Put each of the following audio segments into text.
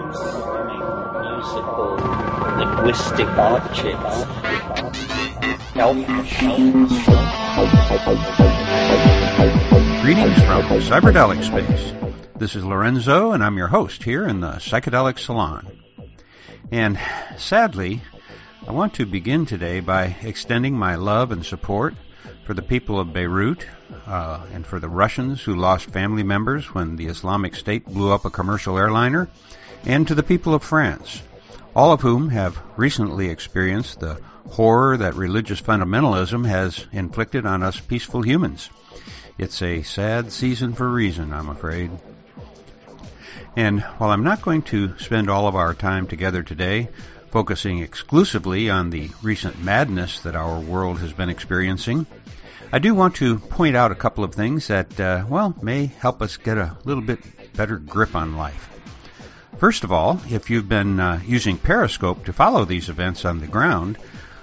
musical, linguistic objects. Greetings from Cyberdelic Space. This is Lorenzo, and I'm your host here in the Psychedelic Salon. And sadly, I want to begin today by extending my love and support for the people of Beirut uh, and for the Russians who lost family members when the Islamic State blew up a commercial airliner, and to the people of France, all of whom have recently experienced the horror that religious fundamentalism has inflicted on us peaceful humans. It's a sad season for reason, I'm afraid. And while I'm not going to spend all of our time together today focusing exclusively on the recent madness that our world has been experiencing, I do want to point out a couple of things that, uh, well, may help us get a little bit better grip on life. First of all, if you've been uh, using Periscope to follow these events on the ground,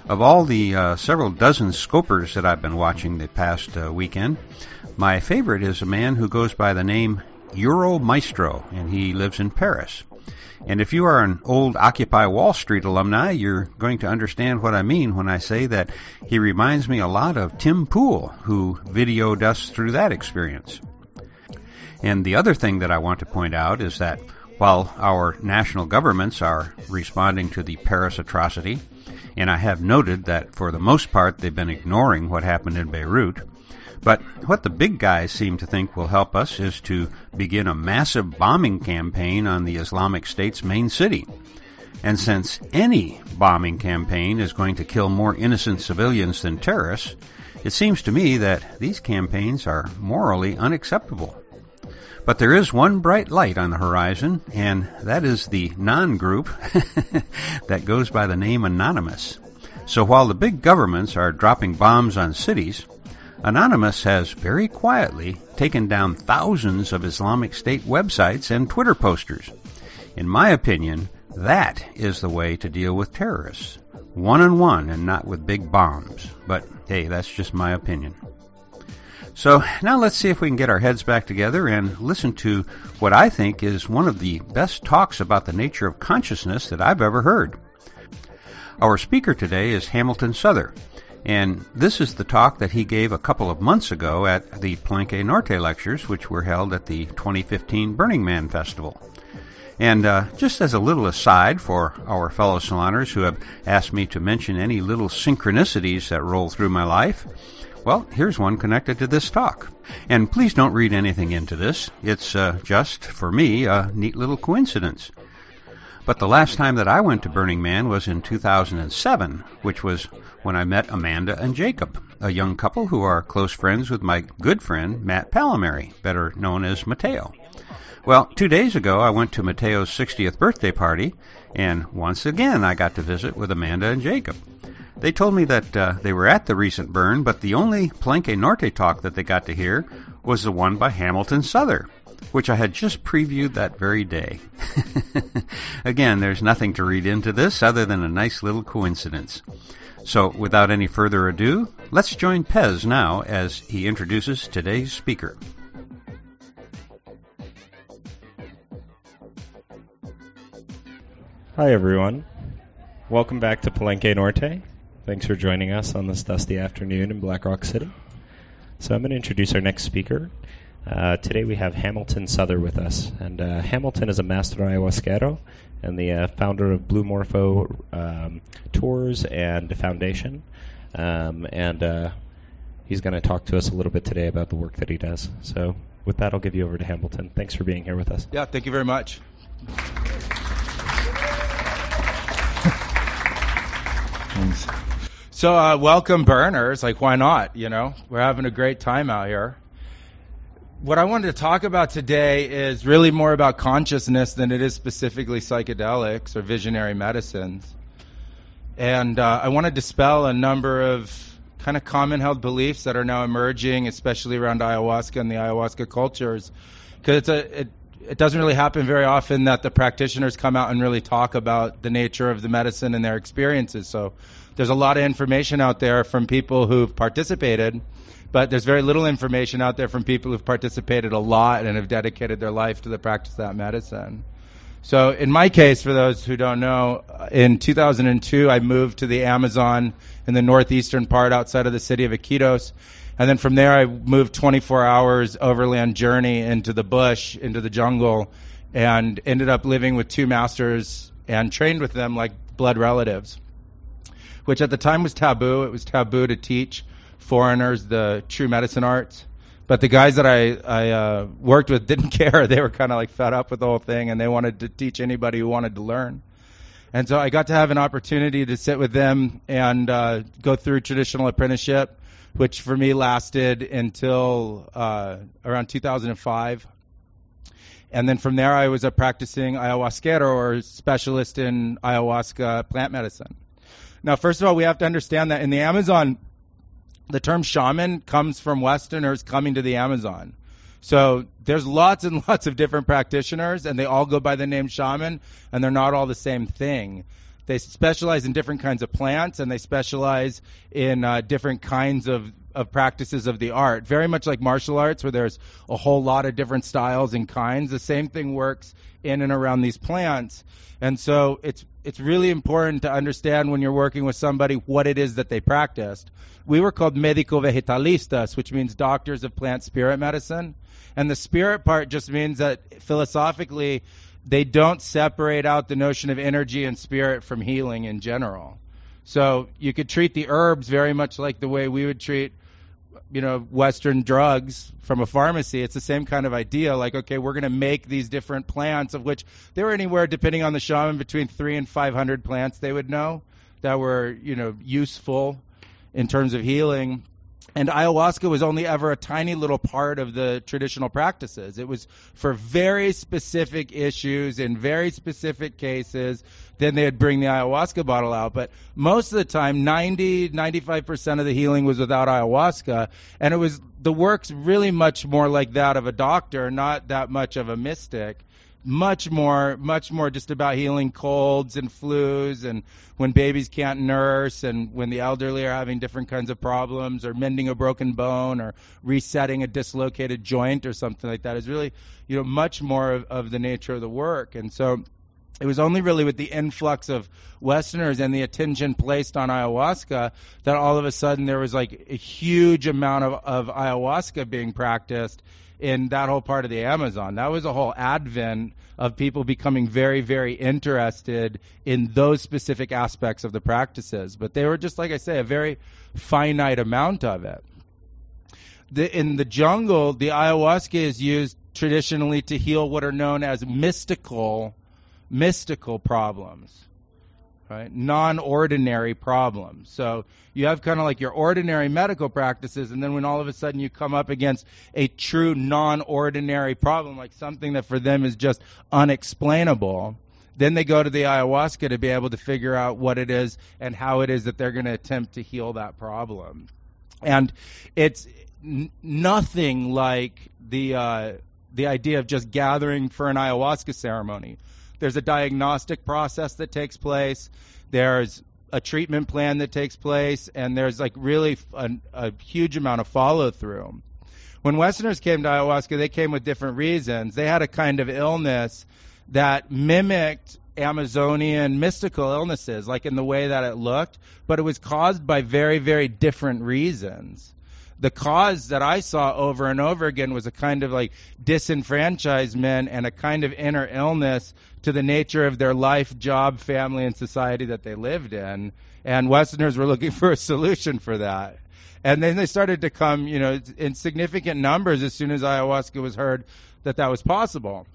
of all the uh, several dozen scopers that I've been watching the past uh, weekend, my favorite is a man who goes by the name Euro Maestro, and he lives in Paris. And if you are an old Occupy Wall Street alumni, you're going to understand what I mean when I say that he reminds me a lot of Tim Pool, who videoed us through that experience. And the other thing that I want to point out is that while our national governments are responding to the Paris atrocity, and I have noted that for the most part they've been ignoring what happened in Beirut, but what the big guys seem to think will help us is to begin a massive bombing campaign on the Islamic State's main city. And since any bombing campaign is going to kill more innocent civilians than terrorists, it seems to me that these campaigns are morally unacceptable. But there is one bright light on the horizon, and that is the non-group that goes by the name Anonymous. So while the big governments are dropping bombs on cities, Anonymous has very quietly taken down thousands of Islamic State websites and Twitter posters. In my opinion, that is the way to deal with terrorists. One on one and not with big bombs. But hey, that's just my opinion. So now let's see if we can get our heads back together and listen to what I think is one of the best talks about the nature of consciousness that I've ever heard. Our speaker today is Hamilton Souther. And this is the talk that he gave a couple of months ago at the Palenque Norte lectures, which were held at the 2015 Burning Man Festival. And uh, just as a little aside for our fellow saloners who have asked me to mention any little synchronicities that roll through my life, well, here's one connected to this talk. And please don't read anything into this. It's uh, just, for me, a neat little coincidence. But the last time that I went to Burning Man was in 2007, which was when I met Amanda and Jacob, a young couple who are close friends with my good friend Matt Pallamary, better known as Mateo. Well, two days ago I went to Mateo's 60th birthday party, and once again I got to visit with Amanda and Jacob. They told me that uh, they were at the recent burn, but the only Palenque Norte talk that they got to hear was the one by Hamilton Souther, which I had just previewed that very day. Again, there's nothing to read into this other than a nice little coincidence. So, without any further ado, let's join Pez now as he introduces today's speaker. Hi, everyone. Welcome back to Palenque Norte. Thanks for joining us on this dusty afternoon in Black Rock City. So, I'm going to introduce our next speaker. Uh, today we have Hamilton Souther with us, and uh, Hamilton is a master ayahuasquero and the uh, founder of Blue Morpho um, Tours and Foundation. Um, and uh, he's going to talk to us a little bit today about the work that he does. So, with that, I'll give you over to Hamilton. Thanks for being here with us. Yeah, thank you very much. Thanks. So, uh, welcome, burners. Like, why not? You know, we're having a great time out here what I wanted to talk about today is really more about consciousness than it is specifically psychedelics or visionary medicines. And uh, I want to dispel a number of kind of common held beliefs that are now emerging, especially around ayahuasca and the ayahuasca cultures, because it, it doesn't really happen very often that the practitioners come out and really talk about the nature of the medicine and their experiences. So there's a lot of information out there from people who've participated but there's very little information out there from people who've participated a lot and have dedicated their life to the practice of that medicine. So in my case, for those who don't know, uh, in 2002, I moved to the Amazon in the northeastern part outside of the city of Iquitos. And then from there, I moved 24 hours overland journey into the bush, into the jungle, and ended up living with two masters and trained with them like blood relatives, which at the time was taboo. It was taboo to teach foreigners the true medicine arts. But the guys that I, I uh, worked with didn't care. They were kind of like fed up with the whole thing, and they wanted to teach anybody who wanted to learn. And so I got to have an opportunity to sit with them and uh, go through traditional apprenticeship which for me lasted until uh, around 2005. And then from there, I was a practicing ayahuasquero or specialist in ayahuasca plant medicine. Now, first of all, we have to understand that in the Amazon, the term shaman comes from Westerners coming to the Amazon. So there's lots and lots of different practitioners, and they all go by the name shaman, and they're not all the same thing. They specialize in different kinds of plants, and they specialize in uh, different kinds of, of practices of the art. Very much like martial arts, where there's a whole lot of different styles and kinds. The same thing works in and around these plants. And so it's it's really important to understand when you're working with somebody what it is that they practiced. We were called medico vegetalistas, which means doctors of plant spirit medicine. And the spirit part just means that philosophically they don't separate out the notion of energy and spirit from healing in general. So you could treat the herbs very much like the way we would treat, you know, Western drugs from a pharmacy. It's the same kind of idea. Like, okay, we're going to make these different plants, of which there were anywhere, depending on the shaman, between three and five hundred plants they would know that were, you know, useful in terms of healing. And ayahuasca was only ever a tiny little part of the traditional practices. It was for very specific issues in very specific cases. Then they'd bring the ayahuasca bottle out. But most of the time, 90, 95% of the healing was without ayahuasca. And it was, the work's really much more like that of a doctor, not that much of a mystic much more much more just about healing colds and flus and when babies can't nurse and when the elderly are having different kinds of problems or mending a broken bone or resetting a dislocated joint or something like that is really you know much more of, of the nature of the work and so it was only really with the influx of Westerners and the attention placed on ayahuasca that all of a sudden there was like a huge amount of, of ayahuasca being practiced in that whole part of the Amazon. That was a whole advent of people becoming very, very interested in those specific aspects of the practices. But they were just, like I say, a very finite amount of it. The, in the jungle, the ayahuasca is used traditionally to heal what are known as mystical, mystical problems right? Non-ordinary problems. So you have kind of like your ordinary medical practices, and then when all of a sudden you come up against a true non-ordinary problem, like something that for them is just unexplainable, then they go to the ayahuasca to be able to figure out what it is and how it is that they're going to attempt to heal that problem. And it's n- nothing like the uh, the idea of just gathering for an ayahuasca ceremony there's a diagnostic process that takes place. There's a treatment plan that takes place, and there's like really a, a huge amount of follow through. When Westerners came to ayahuasca, they came with different reasons. They had a kind of illness that mimicked Amazonian mystical illnesses, like in the way that it looked, but it was caused by very, very different reasons the cause that I saw over and over again was a kind of like disenfranchisement and a kind of inner illness to the nature of their life, job, family, and society that they lived in. And Westerners were looking for a solution for that. And then they started to come, you know, in significant numbers as soon as ayahuasca was heard that that was possible.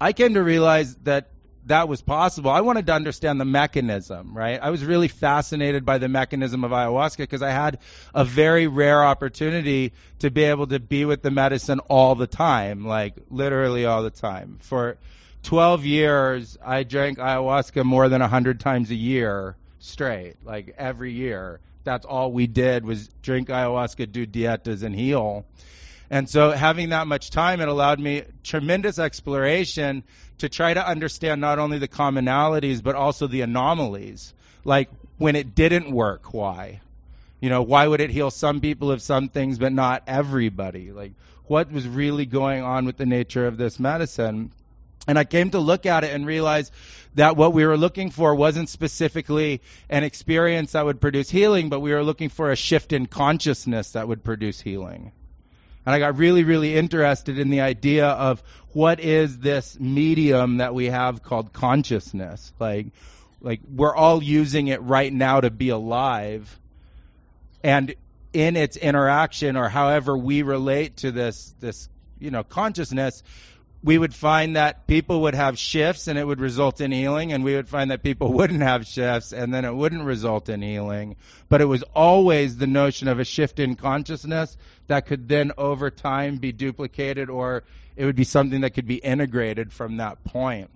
I came to realize that that was possible. I wanted to understand the mechanism, right? I was really fascinated by the mechanism of ayahuasca because I had a very rare opportunity to be able to be with the medicine all the time, like literally all the time. For 12 years, I drank ayahuasca more than 100 times a year straight, like every year. That's all we did was drink ayahuasca, do dietas, and heal. And so having that much time, it allowed me tremendous exploration to try to understand not only the commonalities, but also the anomalies. Like when it didn't work, why? You know, why would it heal some people of some things, but not everybody? Like what was really going on with the nature of this medicine? And I came to look at it and realize that what we were looking for wasn't specifically an experience that would produce healing, but we were looking for a shift in consciousness that would produce healing. And I got really, really interested in the idea of what is this medium that we have called consciousness? Like, like we're all using it right now to be alive. And in its interaction or however we relate to this, this, you know, consciousness, we would find that people would have shifts and it would result in healing, and we would find that people wouldn't have shifts and then it wouldn't result in healing. But it was always the notion of a shift in consciousness that could then over time be duplicated or it would be something that could be integrated from that point.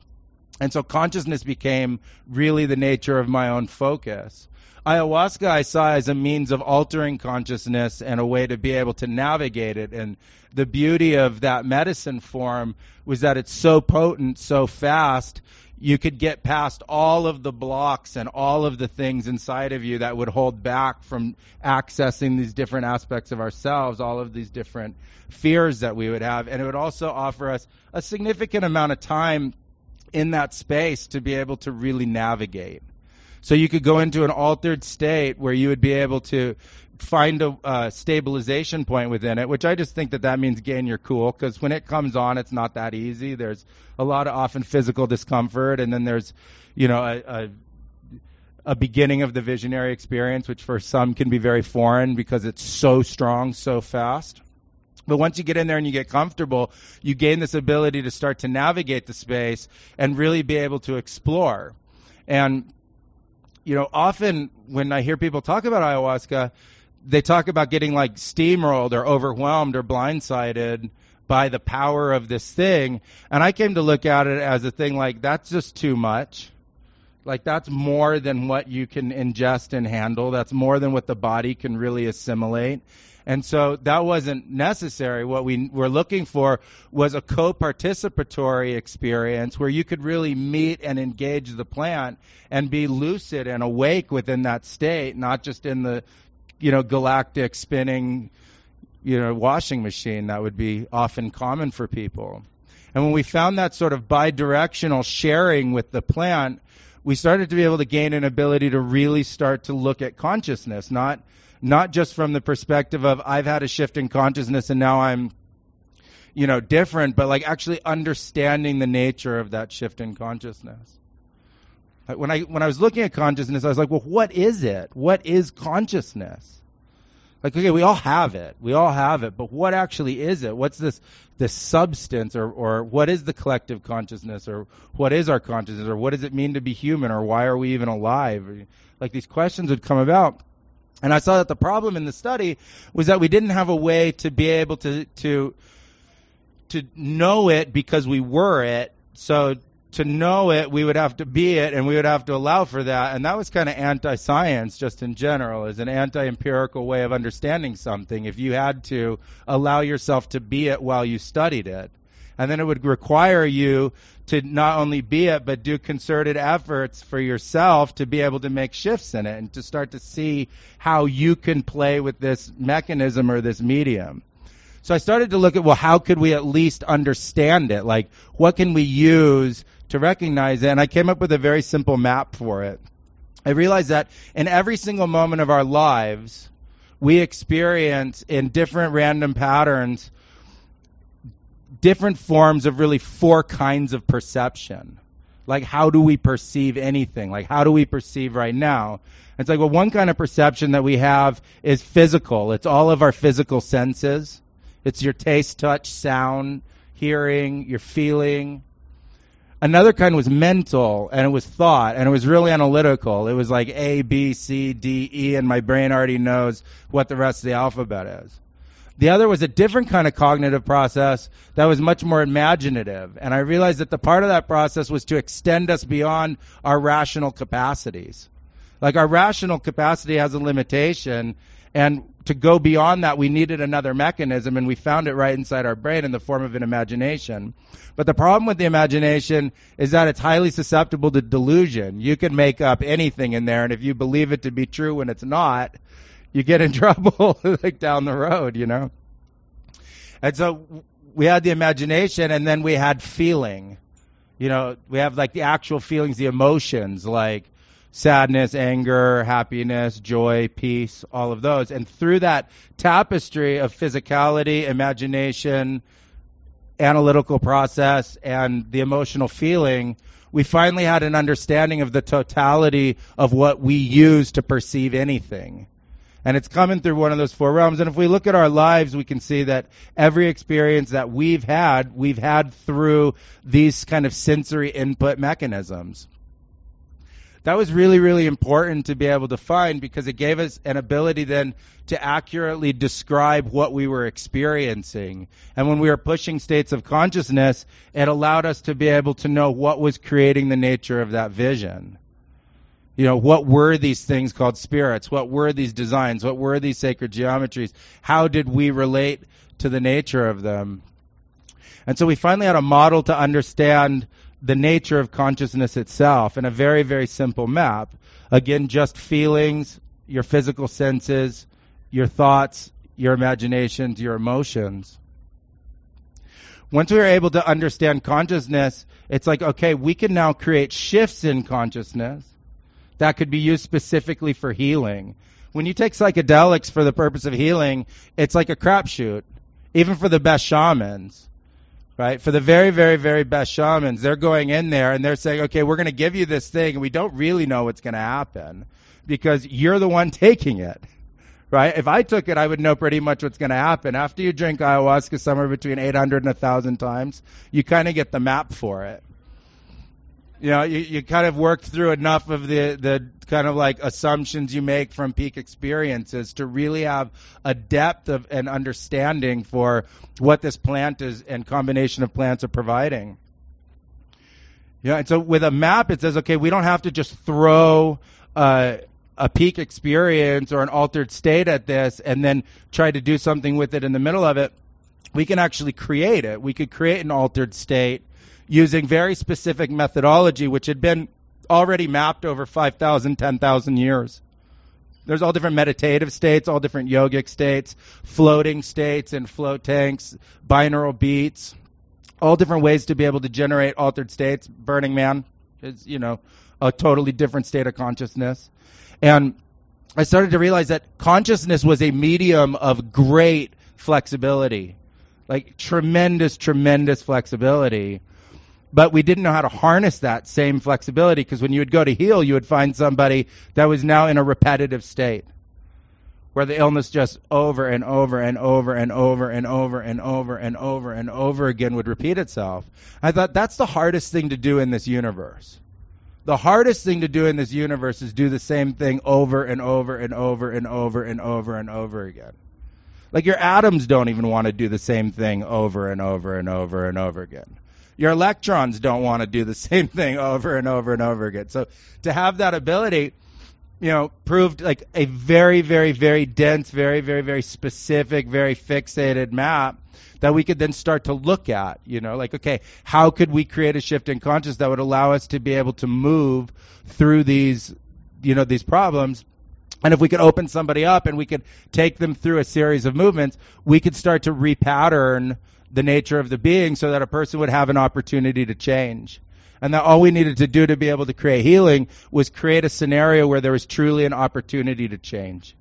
And so consciousness became really the nature of my own focus. Ayahuasca I saw as a means of altering consciousness and a way to be able to navigate it. And the beauty of that medicine form was that it's so potent, so fast, you could get past all of the blocks and all of the things inside of you that would hold back from accessing these different aspects of ourselves, all of these different fears that we would have. And it would also offer us a significant amount of time in that space to be able to really navigate. So you could go into an altered state where you would be able to find a uh, stabilization point within it, which I just think that that means gain your cool because when it comes on, it's not that easy. There's a lot of often physical discomfort, and then there's, you know, a, a a beginning of the visionary experience, which for some can be very foreign because it's so strong, so fast. But once you get in there and you get comfortable, you gain this ability to start to navigate the space and really be able to explore. And you know, often when I hear people talk about ayahuasca, they talk about getting like steamrolled or overwhelmed or blindsided by the power of this thing. And I came to look at it as a thing like that's just too much. Like that's more than what you can ingest and handle. That's more than what the body can really assimilate. And so that wasn't necessary. What we were looking for was a co-participatory experience where you could really meet and engage the plant and be lucid and awake within that state, not just in the, you know, galactic spinning, you know, washing machine that would be often common for people. And when we found that sort of bidirectional sharing with the plant, we started to be able to gain an ability to really start to look at consciousness, not not just from the perspective of I've had a shift in consciousness and now I'm you know different but like actually understanding the nature of that shift in consciousness. Like when i when i was looking at consciousness i was like well what is it? What is consciousness like okay we all have it. We all have it. But what actually is it? What's this this substance or or what is the collective consciousness or what is our consciousness or what does it mean to be human or why are we even alive? Like these questions would come about. And I saw that the problem in the study was that we didn't have a way to be able to to to know it because we were it. So to know it, we would have to be it, and we would have to allow for that. And that was kind of anti-science, just in general, as an anti-empirical way of understanding something. If you had to allow yourself to be it while you studied it, and then it would require you to not only be it, but do concerted efforts for yourself to be able to make shifts in it and to start to see how you can play with this mechanism or this medium. So I started to look at, well, how could we at least understand it? Like, what can we use to recognize it? And I came up with a very simple map for it. I realized that in every single moment of our lives, we experience in different random patterns different forms of really four kinds of perception. Like, how do we perceive anything? Like, how do we perceive right now? It's like, well, one kind of perception that we have is physical. It's all of our physical senses. It's your taste, touch, sound, hearing, your feeling. Another kind was mental, and it was thought, and it was really analytical. It was like A, B, C, D, E, and my brain already knows what the rest of the alphabet is. The other was a different kind of cognitive process that was much more imaginative. And I realized that the part of that process was to extend us beyond our rational capacities. Like our rational capacity has a limitation, and to go beyond that, we needed another mechanism, and we found it right inside our brain in the form of an imagination. But the problem with the imagination is that it's highly susceptible to delusion. You can make up anything in there, and if you believe it to be true when it's not, you get in trouble like down the road, you know. And so we had the imagination, and then we had feeling. You know, we have like the actual feelings, the emotions, like sadness, anger, happiness, joy, peace, all of those. And through that tapestry of physicality, imagination, analytical process, and the emotional feeling, we finally had an understanding of the totality of what we use to perceive anything. And it's coming through one of those four realms. And if we look at our lives, we can see that every experience that we've had, we've had through these kind of sensory input mechanisms that was really, really important to be able to find because it gave us an ability then to accurately describe what we were experiencing. And when we were pushing states of consciousness, it allowed us to be able to know what was creating the nature of that vision. You know, what were these things called spirits? What were these designs? What were these sacred geometries? How did we relate to the nature of them? And so we finally had a model to understand the nature of consciousness itself in a very, very simple map. Again, just feelings, your physical senses, your thoughts, your imaginations, your emotions. Once we are able to understand consciousness, it's like, okay, we can now create shifts in consciousness that could be used specifically for healing. When you take psychedelics for the purpose of healing, it's like a crapshoot, even for the best shamans right? For the very, very, very best shamans, they're going in there and they're saying, okay, we're going to give you this thing and we don't really know what's going to happen because you're the one taking it, right? If I took it, I would know pretty much what's going to happen. After you drink ayahuasca somewhere between 800 and 1,000 times, you kind of get the map for it you know, you, you kind of worked through enough of the, the kind of like assumptions you make from peak experiences to really have a depth of an understanding for what this plant is and combination of plants are providing. Yeah, and so with a map, it says, okay, we don't have to just throw uh, a peak experience or an altered state at this and then try to do something with it in the middle of it. We can actually create it. We could create an altered state using very specific methodology, which had been already mapped over 5,000, 10,000 years. There's all different meditative states, all different yogic states, floating states and float tanks, binaural beats, all different ways to be able to generate altered states. Burning Man is, you know, a totally different state of consciousness. And I started to realize that consciousness was a medium of great flexibility, like tremendous, tremendous flexibility but we didn't know how to harness that same flexibility because when you would go to heal, you would find somebody that was now in a repetitive state where the illness just over and over and over and over and over and over and over and over again would repeat itself. I thought that's the hardest thing to do in this universe. The hardest thing to do in this universe is do the same thing over and over and over and over and over and over again. Like your atoms don't even want to do the same thing over and over and over and over again. Your electrons don't want to do the same thing over and over and over again. So to have that ability, you know, proved like a very, very, very dense, very, very, very specific, very fixated map that we could then start to look at, you know, like, okay, how could we create a shift in consciousness that would allow us to be able to move through these, you know, these problems? And if we could open somebody up and we could take them through a series of movements, we could start to repattern the nature of the being so that a person would have an opportunity to change. And that all we needed to do to be able to create healing was create a scenario where there was truly an opportunity to change.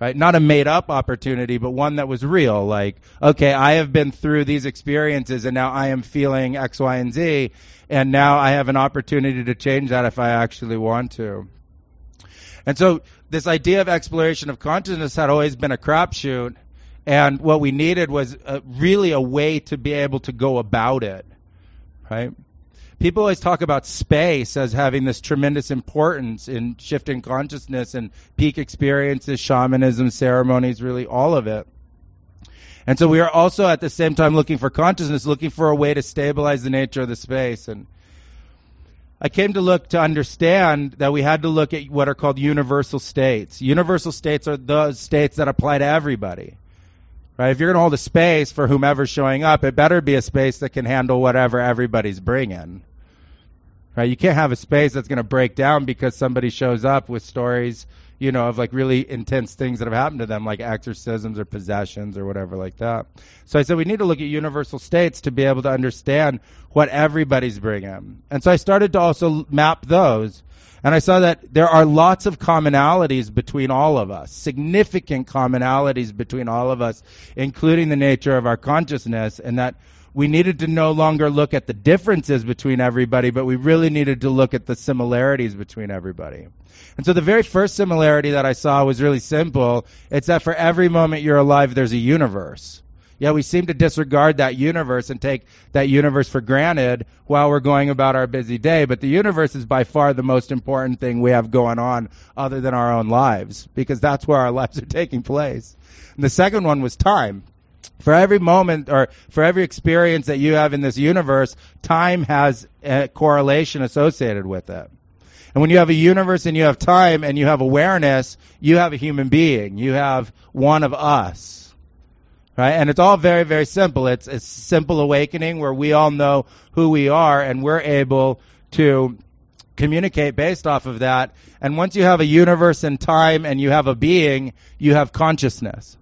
Right? Not a made up opportunity, but one that was real. Like, okay, I have been through these experiences and now I am feeling X, Y, and Z, and now I have an opportunity to change that if I actually want to. And so this idea of exploration of consciousness had always been a crapshoot and what we needed was a, really a way to be able to go about it, right? People always talk about space as having this tremendous importance in shifting consciousness and peak experiences, shamanism, ceremonies, really all of it. And so we are also at the same time looking for consciousness, looking for a way to stabilize the nature of the space. And I came to look to understand that we had to look at what are called universal states. Universal states are those states that apply to everybody. Right? If you're going to hold a space for whomever's showing up, it better be a space that can handle whatever everybody's bringing. Right? You can't have a space that's going to break down because somebody shows up with stories, you know, of like really intense things that have happened to them, like exorcisms or possessions or whatever like that. So I said we need to look at universal states to be able to understand what everybody's bringing. And so I started to also map those. And I saw that there are lots of commonalities between all of us, significant commonalities between all of us, including the nature of our consciousness, and that we needed to no longer look at the differences between everybody, but we really needed to look at the similarities between everybody. And so the very first similarity that I saw was really simple. It's that for every moment you're alive, there's a universe. Yeah, we seem to disregard that universe and take that universe for granted while we're going about our busy day. But the universe is by far the most important thing we have going on other than our own lives because that's where our lives are taking place. And the second one was time for every moment or for every experience that you have in this universe, time has a correlation associated with it. And when you have a universe and you have time and you have awareness, you have a human being. You have one of us. Right? And it's all very, very simple. It's a simple awakening where we all know who we are and we're able to communicate based off of that. And once you have a universe and time and you have a being, you have consciousness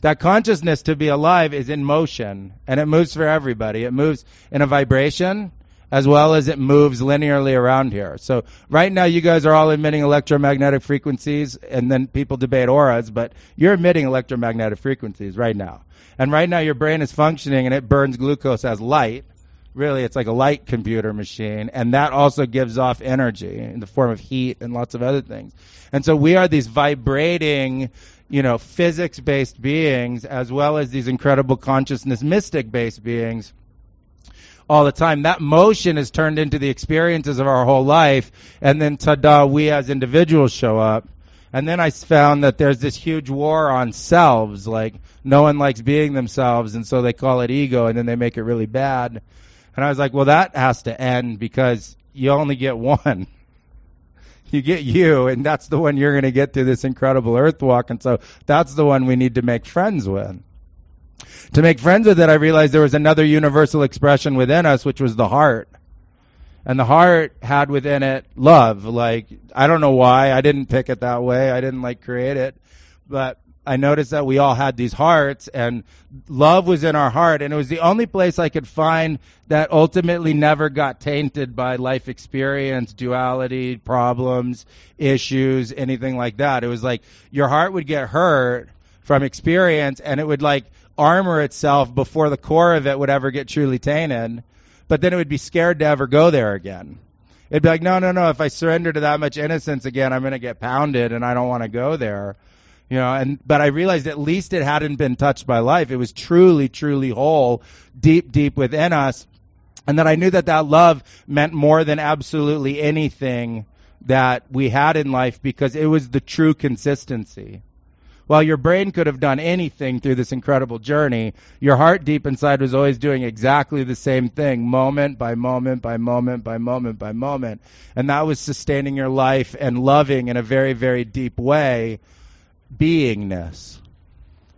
that consciousness to be alive is in motion and it moves for everybody. It moves in a vibration as well as it moves linearly around here. So right now you guys are all emitting electromagnetic frequencies and then people debate auras, but you're emitting electromagnetic frequencies right now. And right now your brain is functioning and it burns glucose as light. Really, it's like a light computer machine, and that also gives off energy in the form of heat and lots of other things. And so we are these vibrating you know, physics based beings as well as these incredible consciousness mystic based beings all the time. That motion is turned into the experiences of our whole life, and then ta-da, we as individuals show up. And then I found that there's this huge war on selves, like no one likes being themselves, and so they call it ego, and then they make it really bad. And I was like, well, that has to end because you only get one you get you, and that's the one you're going to get through this incredible earth walk. And so that's the one we need to make friends with. To make friends with it, I realized there was another universal expression within us, which was the heart. And the heart had within it love. Like, I don't know why. I didn't pick it that way. I didn't like create it. But I noticed that we all had these hearts and love was in our heart and it was the only place I could find that ultimately never got tainted by life experience, duality, problems, issues, anything like that. It was like your heart would get hurt from experience and it would like armor itself before the core of it would ever get truly tainted, but then it would be scared to ever go there again. It'd be like, no, no, no, if I surrender to that much innocence again, I'm going to get pounded and I don't want to go there. You know, and but I realized at least it hadn't been touched by life. It was truly, truly whole, deep, deep within us, and that I knew that that love meant more than absolutely anything that we had in life because it was the true consistency. While your brain could have done anything through this incredible journey, your heart deep inside was always doing exactly the same thing, moment by moment by moment by moment by moment. And that was sustaining your life and loving in a very, very deep way beingness.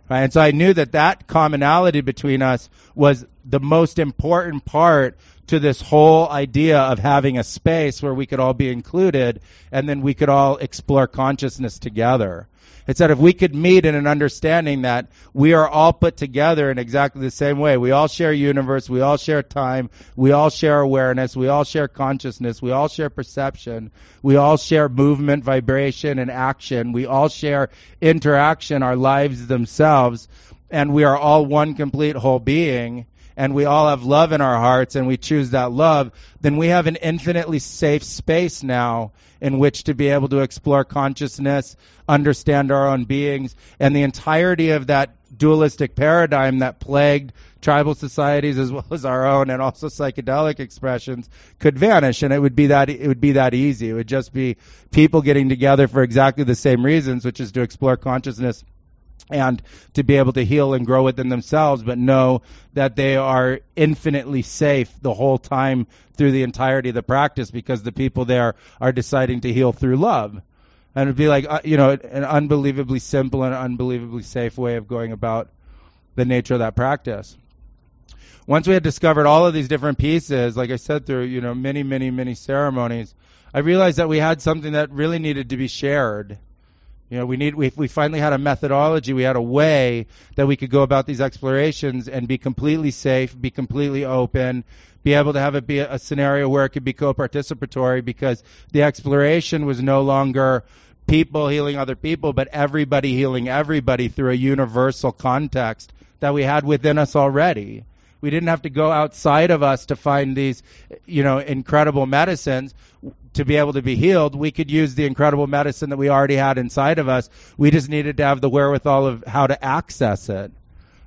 Right? And so I knew that that commonality between us was the most important part to this whole idea of having a space where we could all be included and then we could all explore consciousness together. It's that if we could meet in an understanding that we are all put together in exactly the same way. We all share universe, we all share time, we all share awareness, we all share consciousness, we all share perception, we all share movement, vibration, and action. We all share interaction, our lives themselves, and we are all one complete whole being and we all have love in our hearts and we choose that love, then we have an infinitely safe space now in which to be able to explore consciousness, understand our own beings, and the entirety of that dualistic paradigm that plagued tribal societies as well as our own and also psychedelic expressions could vanish. And it would be that it would be that easy. It would just be people getting together for exactly the same reasons which is to explore consciousness and to be able to heal and grow within themselves, but know that they are infinitely safe the whole time through the entirety of the practice because the people there are deciding to heal through love. And it'd be like, uh, you know, an unbelievably simple and unbelievably safe way of going about the nature of that practice. Once we had discovered all of these different pieces, like I said, through, you know, many, many, many ceremonies, I realized that we had something that really needed to be shared You know, we need we, we finally had a methodology, we had a way that we could go about these explorations and be completely safe, be completely open, be able to have it be a, a scenario where it could be co-participatory because the exploration was no longer people healing other people, but everybody healing everybody through a universal context that we had within us already. We didn't have to go outside of us to find these, you know, incredible medicines to be able to be healed. We could use the incredible medicine that we already had inside of us. We just needed to have the wherewithal of how to access it.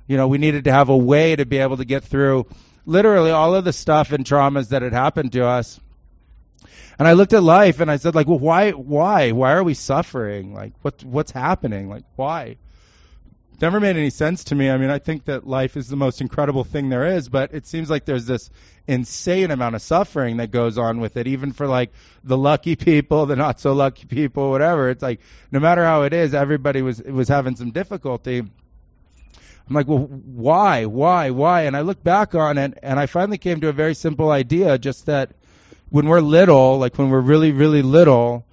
You know, we needed to have a way to be able to get through literally all of the stuff and traumas that had happened to us. And I looked at life and I said, like, well, why, why, why are we suffering? Like, what, what's happening? Like, why? Never made any sense to me. I mean, I think that life is the most incredible thing there is, but it seems like there's this insane amount of suffering that goes on with it, even for like the lucky people, the not so lucky people, whatever. It's like no matter how it is, everybody was was having some difficulty. I'm like, well, why, why, why? And I look back on it, and I finally came to a very simple idea: just that when we're little, like when we're really, really little,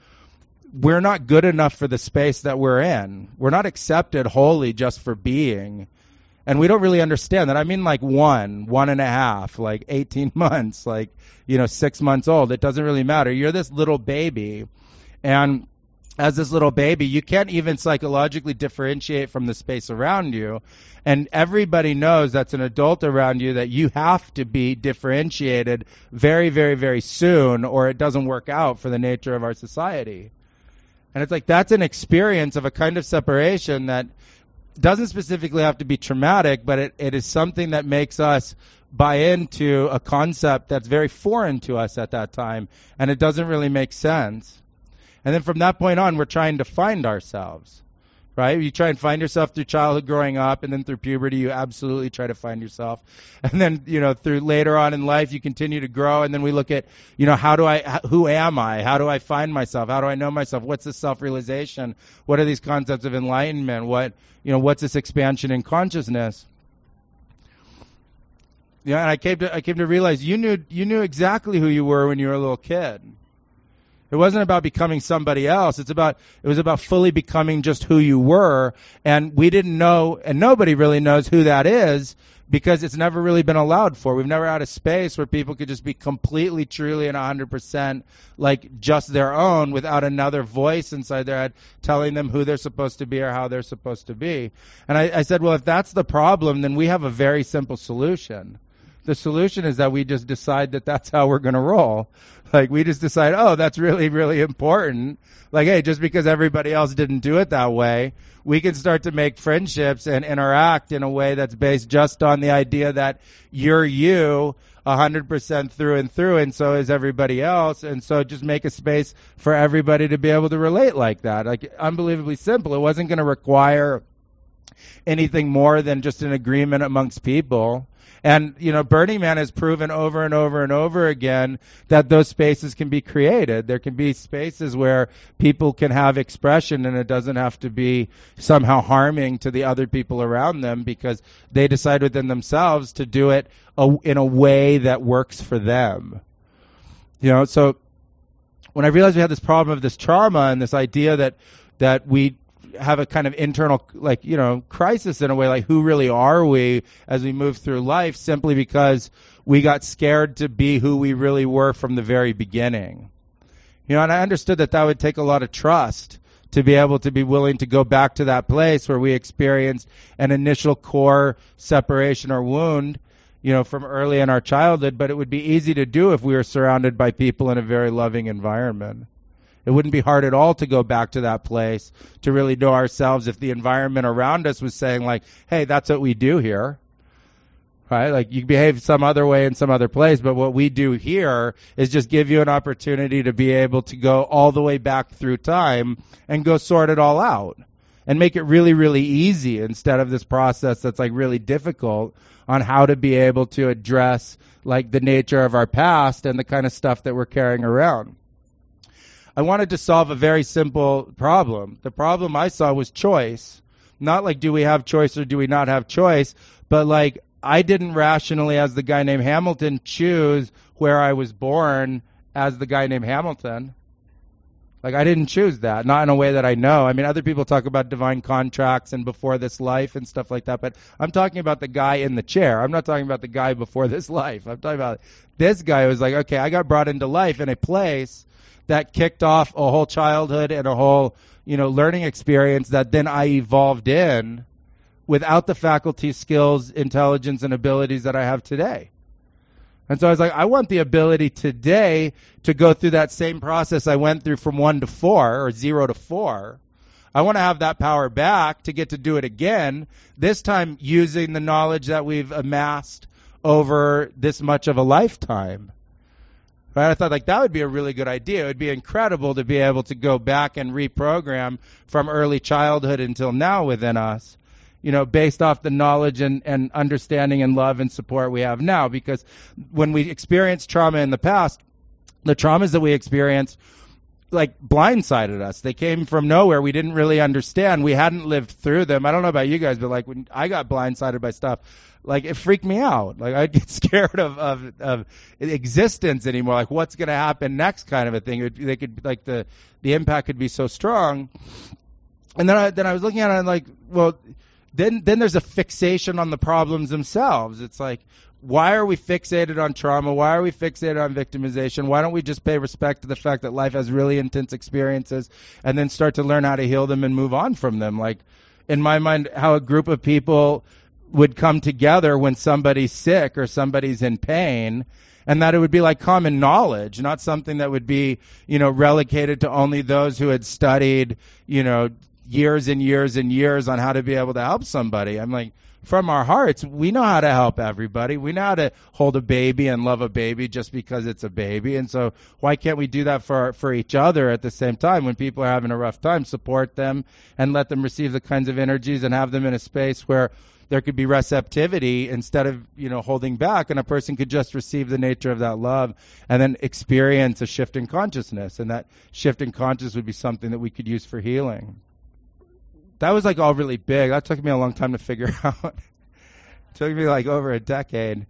we're not good enough for the space that we're in. We're not accepted wholly just for being. And we don't really understand that. I mean, like one, one and a half, like 18 months, like, you know, six months old. It doesn't really matter. You're this little baby. And as this little baby, you can't even psychologically differentiate from the space around you. And everybody knows that's an adult around you that you have to be differentiated very, very, very soon or it doesn't work out for the nature of our society. And it's like that's an experience of a kind of separation that doesn't specifically have to be traumatic, but it, it is something that makes us buy into a concept that's very foreign to us at that time, and it doesn't really make sense. And then from that point on, we're trying to find ourselves right? You try and find yourself through childhood growing up, and then through puberty, you absolutely try to find yourself. And then, you know, through later on in life, you continue to grow, and then we look at, you know, how do I, who am I? How do I find myself? How do I know myself? What's this self-realization? What are these concepts of enlightenment? What, you know, what's this expansion in consciousness? Yeah, and I came to I came to realize you knew you knew exactly who you were when you were a little kid. It wasn't about becoming somebody else. It's about, it was about fully becoming just who you were. And we didn't know, and nobody really knows who that is because it's never really been allowed for. We've never had a space where people could just be completely, truly, and 100% like just their own without another voice inside their head telling them who they're supposed to be or how they're supposed to be. And I, I said, well, if that's the problem, then we have a very simple solution. The solution is that we just decide that that's how we're going to roll. Like we just decide, oh, that's really, really important. Like, hey, just because everybody else didn't do it that way, we can start to make friendships and interact in a way that's based just on the idea that you're you a hundred percent through and through, and so is everybody else. And so just make a space for everybody to be able to relate like that. Like unbelievably simple. It wasn't going to require anything more than just an agreement amongst people. And, you know, Burning Man has proven over and over and over again that those spaces can be created. There can be spaces where people can have expression and it doesn't have to be somehow harming to the other people around them because they decide within themselves to do it a, in a way that works for them. You know, so when I realized we had this problem of this trauma and this idea that that we have a kind of internal like you know crisis in a way like who really are we as we move through life simply because we got scared to be who we really were from the very beginning. You know and i understood that that would take a lot of trust to be able to be willing to go back to that place where we experienced an initial core separation or wound you know from early in our childhood but it would be easy to do if we were surrounded by people in a very loving environment it wouldn't be hard at all to go back to that place to really know ourselves if the environment around us was saying like, hey, that's what we do here. Right? Like you behave some other way in some other place, but what we do here is just give you an opportunity to be able to go all the way back through time and go sort it all out and make it really, really easy instead of this process that's like really difficult on how to be able to address like the nature of our past and the kind of stuff that we're carrying around. I wanted to solve a very simple problem. The problem I saw was choice. Not like do we have choice or do we not have choice, but like I didn't rationally, as the guy named Hamilton, choose where I was born as the guy named Hamilton. Like I didn't choose that, not in a way that I know. I mean, other people talk about divine contracts and before this life and stuff like that, but I'm talking about the guy in the chair. I'm not talking about the guy before this life. I'm talking about this guy who was like, okay, I got brought into life in a place that kicked off a whole childhood and a whole, you know, learning experience that then I evolved in without the faculty skills, intelligence, and abilities that I have today. And so I was like, I want the ability today to go through that same process I went through from one to four or zero to four. I want to have that power back to get to do it again, this time using the knowledge that we've amassed over this much of a lifetime. Right? I thought like that would be a really good idea. It would be incredible to be able to go back and reprogram from early childhood until now within us you know, based off the knowledge and, and understanding and love and support we have now. Because when we experience trauma in the past, the traumas that we experienced like blindsided us. They came from nowhere. We didn't really understand. We hadn't lived through them. I don't know about you guys, but like when I got blindsided by stuff, like it freaked me out. Like I'd get scared of of, of existence anymore. Like what's going to happen next, kind of a thing. It, they could like the the impact could be so strong. And then I then I was looking at it and like, well, then then there's a fixation on the problems themselves. It's like why are we fixated on trauma? Why are we fixated on victimization? Why don't we just pay respect to the fact that life has really intense experiences and then start to learn how to heal them and move on from them? Like in my mind, how a group of people would come together when somebody's sick or somebody's in pain and that it would be like common knowledge, not something that would be, you know, relegated to only those who had studied, you know, years and years and years on how to be able to help somebody. I'm like, from our hearts, we know how to help everybody. We know how to hold a baby and love a baby just because it's a baby. And so why can't we do that for for each other at the same time when people are having a rough time, support them and let them receive the kinds of energies and have them in a space where there could be receptivity instead of, you know, holding back and a person could just receive the nature of that love and then experience a shift in consciousness and that shift in consciousness would be something that we could use for healing that was like all really big. That took me a long time to figure out. took me like over a decade.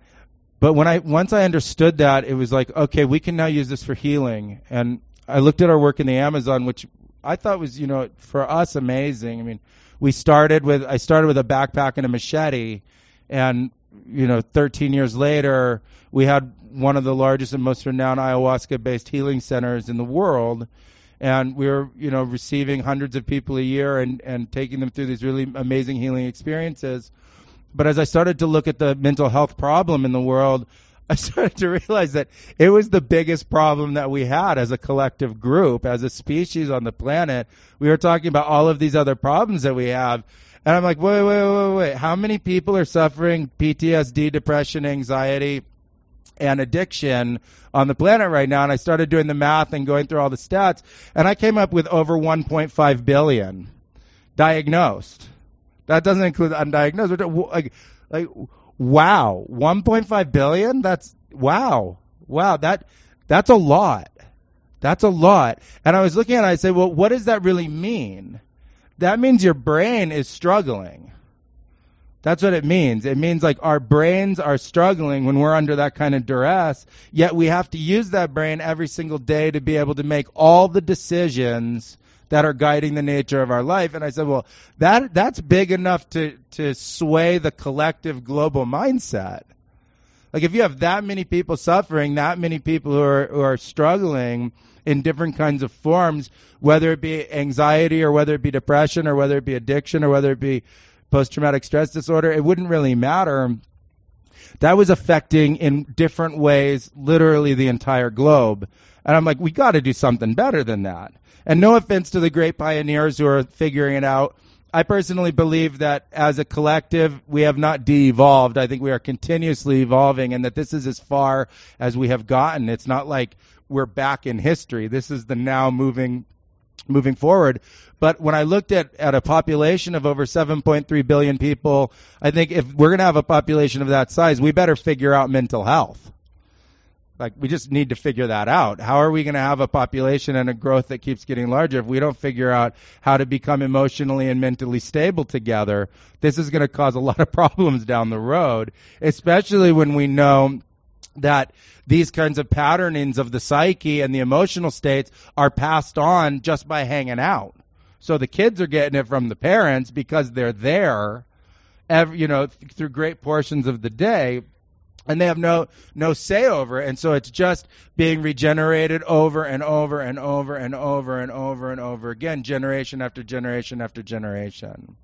But when I once I understood that, it was like, okay, we can now use this for healing. And I looked at our work in the Amazon, which I thought was, you know, for us amazing. I mean, we started with I started with a backpack and a machete, and you know, 13 years later, we had one of the largest and most renowned ayahuasca-based healing centers in the world and we are you know receiving hundreds of people a year and and taking them through these really amazing healing experiences. But as i started to look at the mental health problem in the world i started to realize that it was the biggest problem that we had as a collective group as a species on the planet. We were talking about all of these other problems that we have. And i'm like wait wait wait wait how many people are suffering ptsd depression anxiety and addiction on the planet right now. And I started doing the math and going through all the stats, and I came up with over 1.5 billion diagnosed. That doesn't include undiagnosed. Like, like, wow, 1.5 billion. That's wow, wow. That that's a lot. That's a lot. And I was looking at it. I said, well, what does that really mean? That means your brain is struggling. That's what it means. It means like our brains are struggling when we're under that kind of duress, yet we have to use that brain every single day to be able to make all the decisions that are guiding the nature of our life. And I said, well, that that's big enough to to sway the collective global mindset. Like if you have that many people suffering, that many people who are who are struggling in different kinds of forms, whether it be anxiety or whether it be depression or whether it be addiction or whether it be post traumatic stress disorder, it wouldn't really matter. That was affecting in different ways literally the entire globe. And I'm like, we got to do something better than that. And no offense to the great pioneers who are figuring it out. I personally believe that as a collective, we have not de-evolved. I think we are continuously evolving and that this is as far as we have gotten. It's not like we're back in history. This is the now moving moving forward. But when I looked at, at a population of over 7.3 billion people, I think if we're going to have a population of that size, we better figure out mental health. Like, we just need to figure that out. How are we going to have a population and a growth that keeps getting larger if we don't figure out how to become emotionally and mentally stable together? This is going to cause a lot of problems down the road, especially when we know that these kinds of patternings of the psyche and the emotional states are passed on just by hanging out. So the kids are getting it from the parents because they're there, every, you know, th- through great portions of the day, and they have no no say over it. And so it's just being regenerated over and over and over and over and over and over again, generation after generation after generation.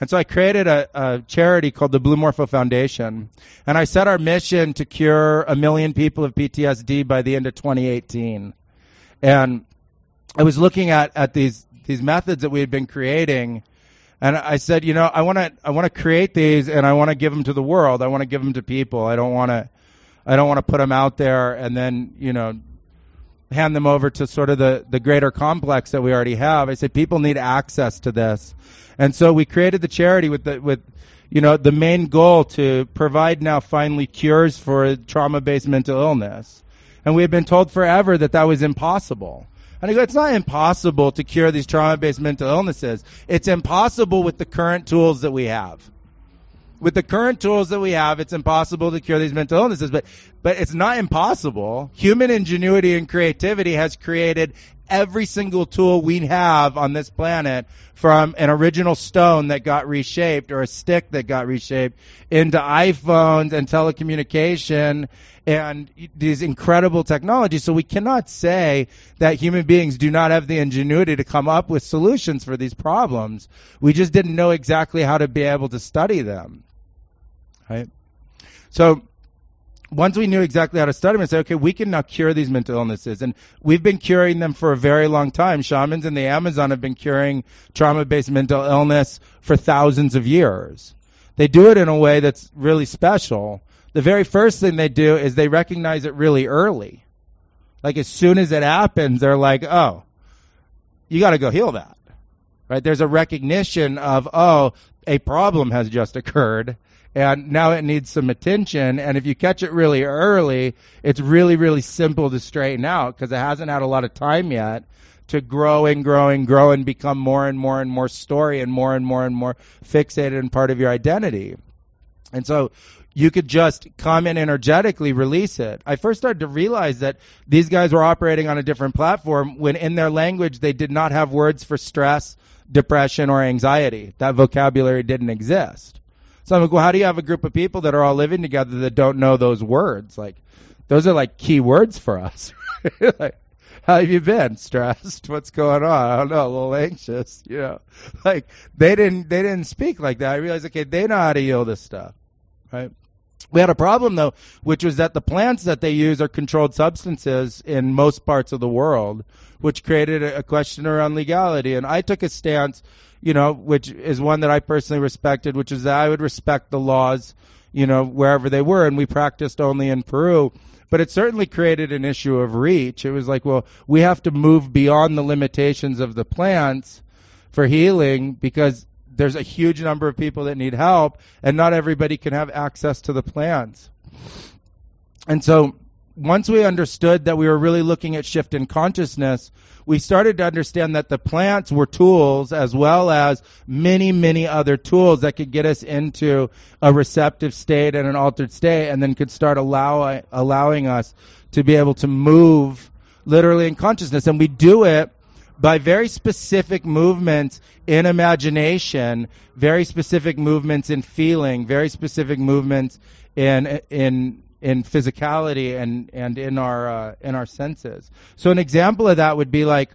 And so I created a, a, charity called the Blue Morpho Foundation. And I set our mission to cure a million people of PTSD by the end of 2018. And I was looking at, at these, these methods that we had been creating. And I said, you know, I want to, I want to create these and I want to give them to the world. I want to give them to people. I don't want to, I don't want to put them out there and then, you know, hand them over to sort of the, the greater complex that we already have. I said people need access to this. And so we created the charity with the, with, you know, the main goal to provide now finally cures for trauma-based mental illness. And we had been told forever that that was impossible. And I go, it's not impossible to cure these trauma-based mental illnesses. It's impossible with the current tools that we have. With the current tools that we have, it's impossible to cure these mental illnesses, but, but it's not impossible. Human ingenuity and creativity has created every single tool we have on this planet from an original stone that got reshaped or a stick that got reshaped into iPhones and telecommunication and these incredible technologies. So we cannot say that human beings do not have the ingenuity to come up with solutions for these problems. We just didn't know exactly how to be able to study them. Right? So once we knew exactly how to study them and say, okay, we can now cure these mental illnesses. And we've been curing them for a very long time. Shamans in the Amazon have been curing trauma-based mental illness for thousands of years. They do it in a way that's really special. The very first thing they do is they recognize it really early. Like as soon as it happens, they're like, oh, you gotta go heal that. Right? There's a recognition of, oh, a problem has just occurred and now it needs some attention. And if you catch it really early, it's really, really simple to straighten out because it hasn't had a lot of time yet to grow and grow and grow and become more and more and more story and more and more and more fixated and part of your identity. And so you could just come in energetically release it. I first started to realize that these guys were operating on a different platform when in their language they did not have words for stress, depression, or anxiety. That vocabulary didn't exist. So I'm like, well, how do you have a group of people that are all living together that don't know those words? Like, those are like key words for us. like, how have you been? Stressed? What's going on? I don't know. A little anxious. You know, like they didn't they didn't speak like that. I realized, okay, they know how to heal this stuff, right? We had a problem though, which was that the plants that they use are controlled substances in most parts of the world, which created a question around legality. And I took a stance you know, which is one that I personally respected, which is that I would respect the laws, you know, wherever they were, and we practiced only in Peru. But it certainly created an issue of reach. It was like, well, we have to move beyond the limitations of the plants for healing because there's a huge number of people that need help, and not everybody can have access to the plants. And so once we understood that we were really looking at shift in consciousness, we started to understand that the plants were tools as well as many, many other tools that could get us into a receptive state and an altered state and then could start allow, allowing us to be able to move literally in consciousness. And we do it by very specific movements in imagination, very specific movements in feeling, very specific movements in, in in physicality and and in our uh, in our senses. So an example of that would be like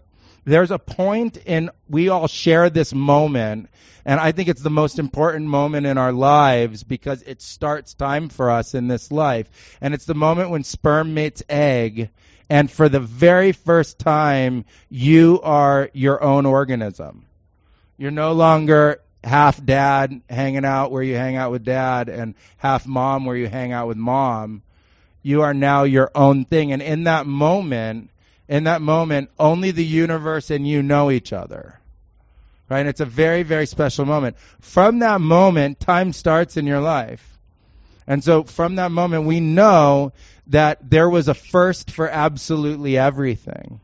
there's a point in we all share this moment and I think it's the most important moment in our lives because it starts time for us in this life. And it's the moment when sperm meets egg and for the very first time you are your own organism. You're no longer half dad hanging out where you hang out with dad and half mom where you hang out with mom. You are now your own thing. And in that moment, in that moment, only the universe and you know each other. Right? And it's a very, very special moment. From that moment, time starts in your life. And so from that moment, we know that there was a first for absolutely everything.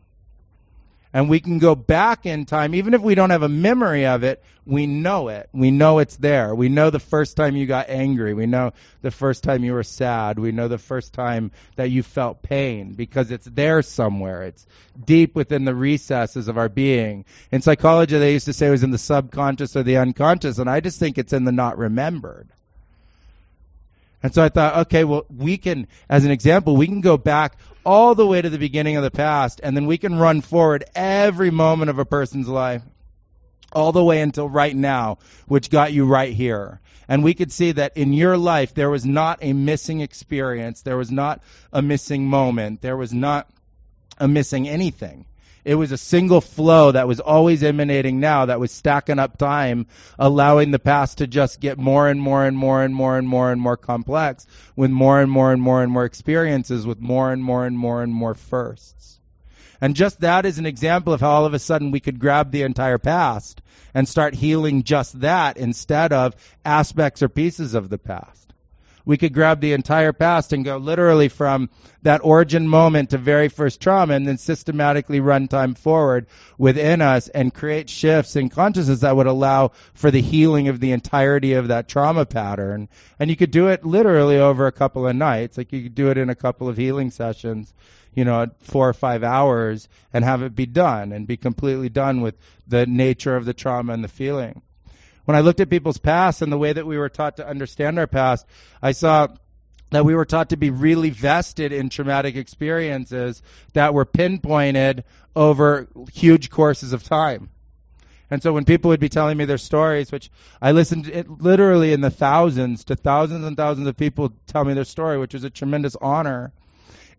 And we can go back in time, even if we don't have a memory of it, we know it. We know it's there. We know the first time you got angry. We know the first time you were sad. We know the first time that you felt pain because it's there somewhere. It's deep within the recesses of our being. In psychology, they used to say it was in the subconscious or the unconscious, and I just think it's in the not remembered. And so I thought, okay, well, we can, as an example, we can go back all the way to the beginning of the past, and then we can run forward every moment of a person's life, all the way until right now, which got you right here. And we could see that in your life, there was not a missing experience, there was not a missing moment, there was not a missing anything. It was a single flow that was always emanating now that was stacking up time, allowing the past to just get more and more and more and more and more and more complex with more and more and more and more experiences with more and more and more and more firsts. And just that is an example of how all of a sudden we could grab the entire past and start healing just that instead of aspects or pieces of the past we could grab the entire past and go literally from that origin moment to very first trauma and then systematically run time forward within us and create shifts in consciousness that would allow for the healing of the entirety of that trauma pattern. And you could do it literally over a couple of nights. Like you could do it in a couple of healing sessions you know, four or five hours and have it be done and be completely done with the nature of the trauma and the feeling. When I looked at people's past and the way that we were taught to understand our past, I saw that we were taught to be really vested in traumatic experiences that were pinpointed over huge courses of time. And so when people would be telling me their stories, which I listened it literally in the thousands to thousands and thousands of people tell me their story, which was a tremendous honor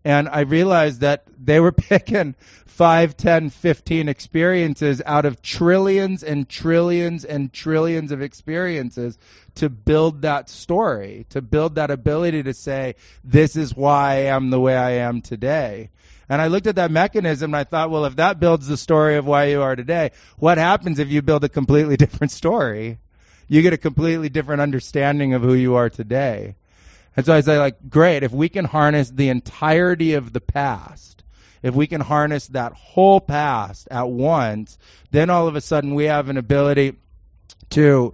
and I realized that they were picking 5, 10, 15 experiences out of trillions and trillions and trillions of experiences to build that story, to build that ability to say, this is why I am the way I am today. And I looked at that mechanism and I thought, well, if that builds the story of why you are today, what happens if you build a completely different story? You get a completely different understanding of who you are today. And so I say, like, great, if we can harness the entirety of the past, if we can harness that whole past at once, then all of a sudden we have an ability to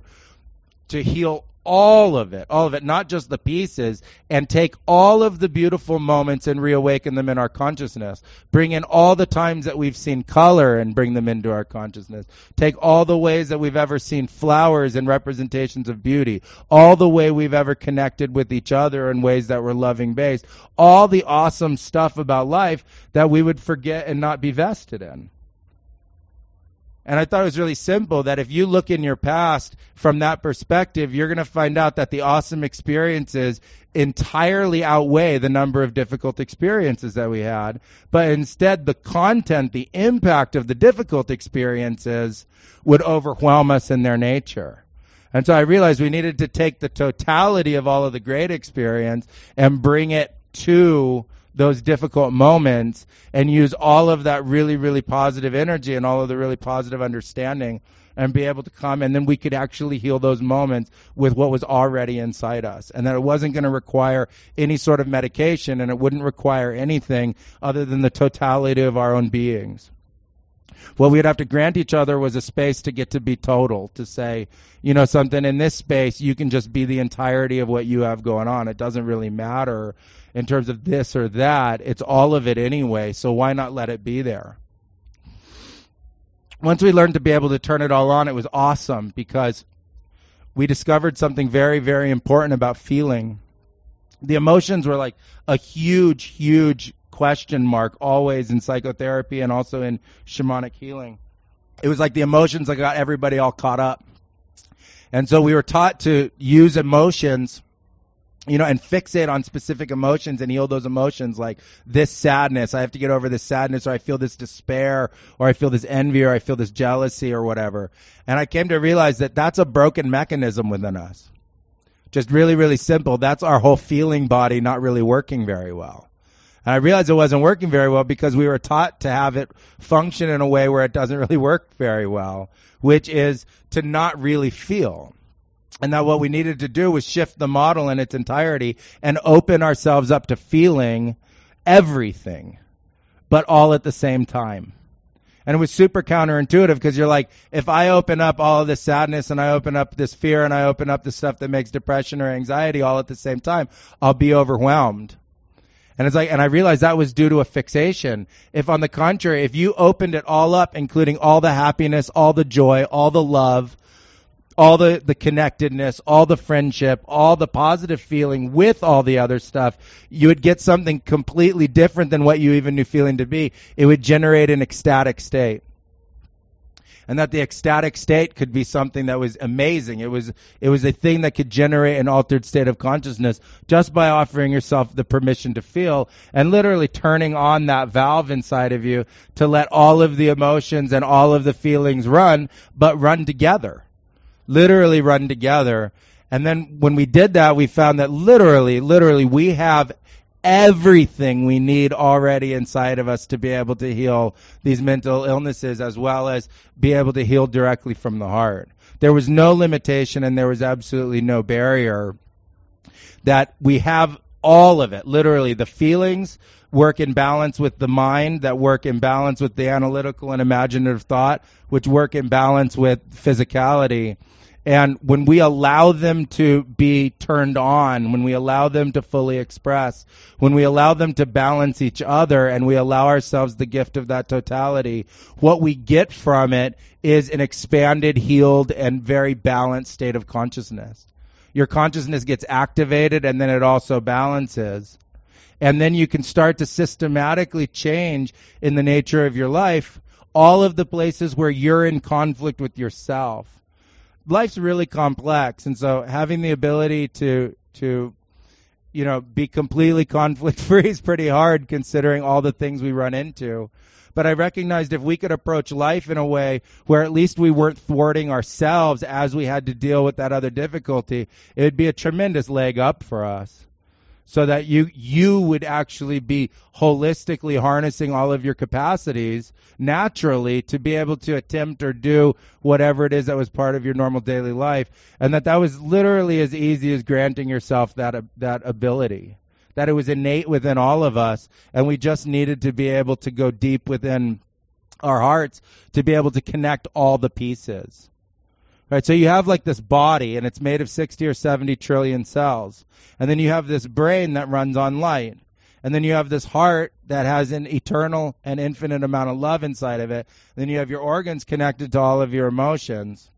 to heal all of it, all of it, not just the pieces, and take all of the beautiful moments and reawaken them in our consciousness. Bring in all the times that we've seen color and bring them into our consciousness. Take all the ways that we've ever seen flowers and representations of beauty. All the way we've ever connected with each other in ways that were loving based. All the awesome stuff about life that we would forget and not be vested in. And I thought it was really simple that if you look in your past from that perspective, you're going to find out that the awesome experiences entirely outweigh the number of difficult experiences that we had. But instead, the content, the impact of the difficult experiences would overwhelm us in their nature. And so I realized we needed to take the totality of all of the great experience and bring it to those difficult moments and use all of that really, really positive energy and all of the really positive understanding and be able to come and then we could actually heal those moments with what was already inside us and that it wasn't going to require any sort of medication and it wouldn't require anything other than the totality of our own beings what we'd have to grant each other was a space to get to be total, to say, you know, something in this space, you can just be the entirety of what you have going on. It doesn't really matter in terms of this or that. It's all of it anyway, so why not let it be there? Once we learned to be able to turn it all on, it was awesome because we discovered something very, very important about feeling. The emotions were like a huge, huge question mark always in psychotherapy and also in shamanic healing. It was like the emotions that got everybody all caught up. And so we were taught to use emotions you know, and fixate on specific emotions and heal those emotions like this sadness. I have to get over this sadness or I feel this despair or I feel this envy or I feel this jealousy or whatever. And I came to realize that that's a broken mechanism within us. Just really, really simple. That's our whole feeling body not really working very well. And I realized it wasn't working very well because we were taught to have it function in a way where it doesn't really work very well, which is to not really feel. And that what we needed to do was shift the model in its entirety and open ourselves up to feeling everything, but all at the same time. And it was super counterintuitive because you're like, if I open up all of this sadness and I open up this fear and I open up the stuff that makes depression or anxiety all at the same time, I'll be overwhelmed. And it's like, and I realized that was due to a fixation. If on the contrary, if you opened it all up, including all the happiness, all the joy, all the love, all the, the connectedness, all the friendship, all the positive feeling with all the other stuff, you would get something completely different than what you even knew feeling to be. It would generate an ecstatic state. And that the ecstatic state could be something that was amazing. It was, it was a thing that could generate an altered state of consciousness just by offering yourself the permission to feel and literally turning on that valve inside of you to let all of the emotions and all of the feelings run, but run together literally run together. And then when we did that, we found that literally, literally, we have everything we need already inside of us to be able to heal these mental illnesses as well as be able to heal directly from the heart. There was no limitation and there was absolutely no barrier that we have all of it, literally the feelings work in balance with the mind, that work in balance with the analytical and imaginative thought, which work in balance with physicality. And when we allow them to be turned on, when we allow them to fully express, when we allow them to balance each other and we allow ourselves the gift of that totality, what we get from it is an expanded, healed, and very balanced state of consciousness. Your consciousness gets activated and then it also balances. And then you can start to systematically change in the nature of your life all of the places where you're in conflict with yourself life's really complex, and so having the ability to to you know be completely conflict free is pretty hard considering all the things we run into. But I recognized if we could approach life in a way where at least we weren't thwarting ourselves as we had to deal with that other difficulty, it would be a tremendous leg up for us so that you you would actually be holistically harnessing all of your capacities naturally to be able to attempt or do whatever it is that was part of your normal daily life and that that was literally as easy as granting yourself that that ability. That it was innate within all of us and we just needed to be able to go deep within our hearts to be able to connect all the pieces Right, so you have like this body and it's made of 60 or 70 trillion cells. And then you have this brain that runs on light. And then you have this heart that has an eternal and infinite amount of love inside of it. And then you have your organs connected to all of your emotions.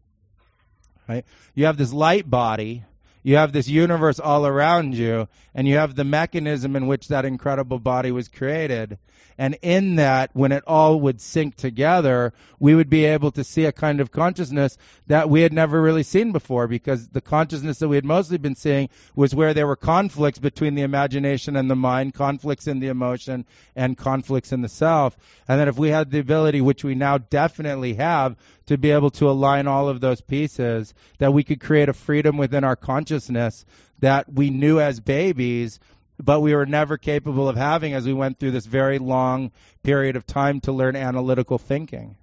Right? You have this light body. You have this universe all around you. And you have the mechanism in which that incredible body was created. And in that, when it all would sync together, we would be able to see a kind of consciousness that we had never really seen before because the consciousness that we had mostly been seeing was where there were conflicts between the imagination and the mind, conflicts in the emotion, and conflicts in the self. And that if we had the ability, which we now definitely have, to be able to align all of those pieces, that we could create a freedom within our consciousness that we knew as babies but we were never capable of having as we went through this very long period of time to learn analytical thinking.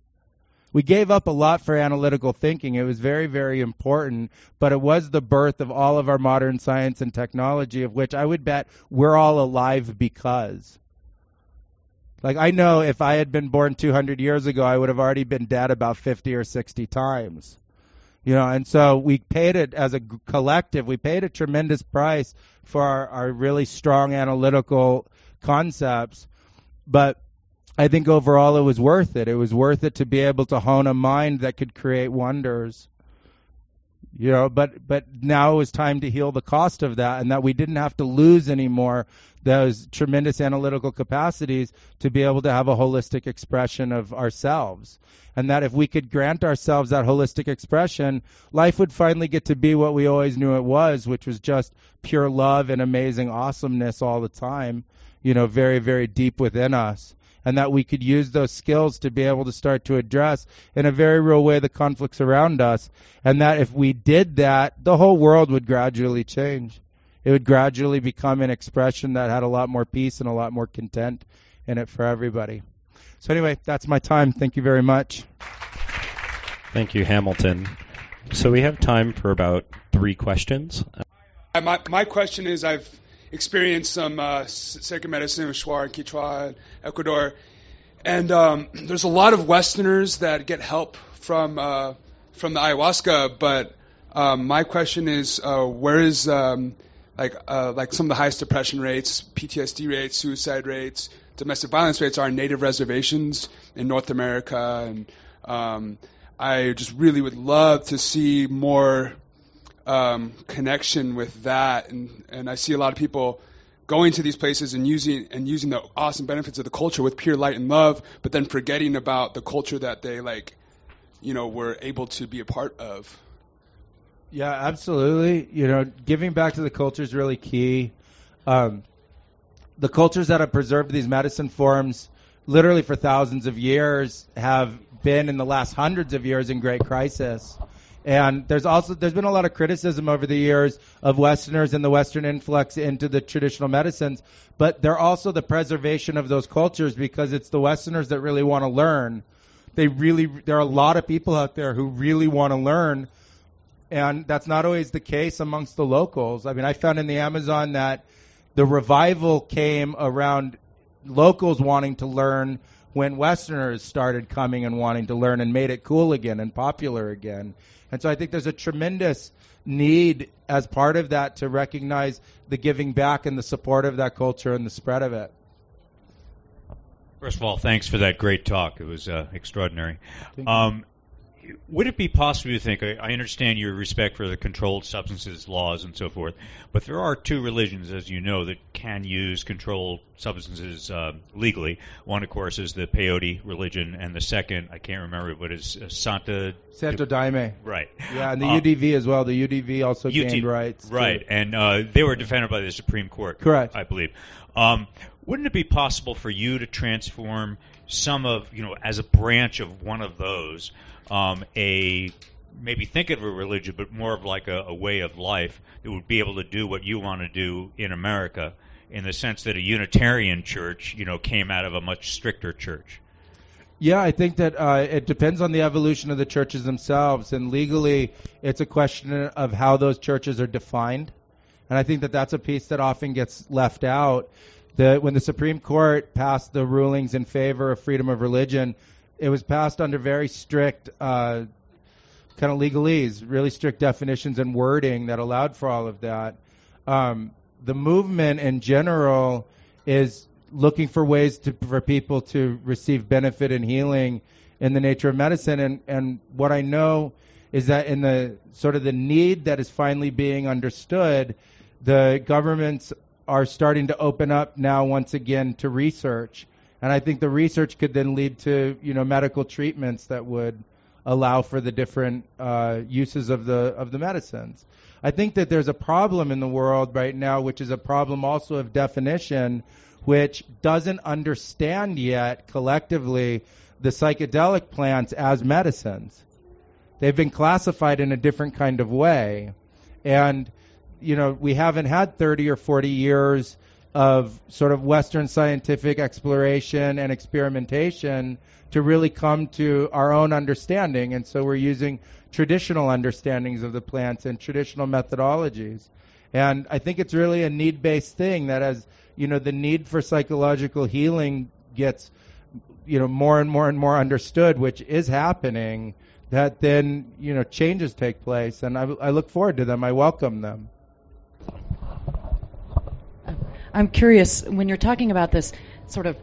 We gave up a lot for analytical thinking. It was very, very important, but it was the birth of all of our modern science and technology, of which I would bet we're all alive because. Like, I know if I had been born 200 years ago, I would have already been dead about 50 or 60 times. You know, and so we paid it as a collective, we paid a tremendous price for our, our really strong analytical concepts. But I think overall it was worth it. It was worth it to be able to hone a mind that could create wonders. You know, but but now it was time to heal the cost of that and that we didn't have to lose anymore those tremendous analytical capacities to be able to have a holistic expression of ourselves. And that if we could grant ourselves that holistic expression, life would finally get to be what we always knew it was, which was just pure love and amazing awesomeness all the time, you know, very, very deep within us and that we could use those skills to be able to start to address in a very real way the conflicts around us. And that if we did that, the whole world would gradually change. It would gradually become an expression that had a lot more peace and a lot more content in it for everybody. So, anyway, that's my time. Thank you very much. Thank you, Hamilton. So, we have time for about three questions. My, my question is I've experienced some uh, sacred medicine with Shuar and Quichua, Ecuador. and um, there's a lot of Westerners that get help from uh, from the ayahuasca, but um, my question is, uh, where is um, like uh, like some of the highest depression rates, PTSD rates, suicide rates, domestic violence rates are in native reservations in North America, and um, I just really would love to see more um, connection with that, and and I see a lot of people going to these places and using and using the awesome benefits of the culture with pure light and love, but then forgetting about the culture that they like, you know, were able to be a part of. Yeah, absolutely. You know, giving back to the culture is really key. Um, the cultures that have preserved these medicine forms literally for thousands of years have been in the last hundreds of years in great crisis. And there's also there's been a lot of criticism over the years of Westerners and the Western influx into the traditional medicines, but they're also the preservation of those cultures because it's the Westerners that really want to learn. They really there are a lot of people out there who really want to learn, and that's not always the case amongst the locals. I mean, I found in the Amazon that the revival came around locals wanting to learn when Westerners started coming and wanting to learn and made it cool again and popular again. And so I think there's a tremendous need as part of that to recognize the giving back and the support of that culture and the spread of it. First of all, thanks for that great talk. It was uh, extraordinary. Um, would it be possible to think? I understand your respect for the controlled substances laws and so forth, but there are two religions, as you know, that can use controlled substances uh, legally. One, of course, is the peyote religion, and the second, I can't remember, but is uh, Santa Santo Daime. Right. Yeah, and the Uh, UDV as well. The UDV also gained rights. Right, and uh, they were defended by the Supreme Court. Correct. I believe. Um, wouldn't it be possible for you to transform some of, you know, as a branch of one of those, um, a maybe think of a religion, but more of like a, a way of life that would be able to do what you want to do in America, in the sense that a Unitarian church, you know, came out of a much stricter church. Yeah, I think that uh, it depends on the evolution of the churches themselves, and legally, it's a question of how those churches are defined. And I think that that's a piece that often gets left out. The, when the Supreme Court passed the rulings in favor of freedom of religion, it was passed under very strict uh, kind of legalese, really strict definitions and wording that allowed for all of that. Um, the movement in general is looking for ways to, for people to receive benefit and healing in the nature of medicine. And, and what I know is that in the sort of the need that is finally being understood, the governments are starting to open up now once again to research. And I think the research could then lead to, you know, medical treatments that would allow for the different uh, uses of the of the medicines. I think that there's a problem in the world right now, which is a problem also of definition, which doesn't understand yet collectively the psychedelic plants as medicines. They've been classified in a different kind of way, and you know we haven't had 30 or 40 years of sort of Western scientific exploration and experimentation to really come to our own understanding. And so we're using traditional understandings of the plants and traditional methodologies. And I think it's really a need based thing that as, you know, the need for psychological healing gets, you know, more and more and more understood, which is happening, that then, you know, changes take place. And I, I look forward to them. I welcome them. I'm curious when you're talking about this sort of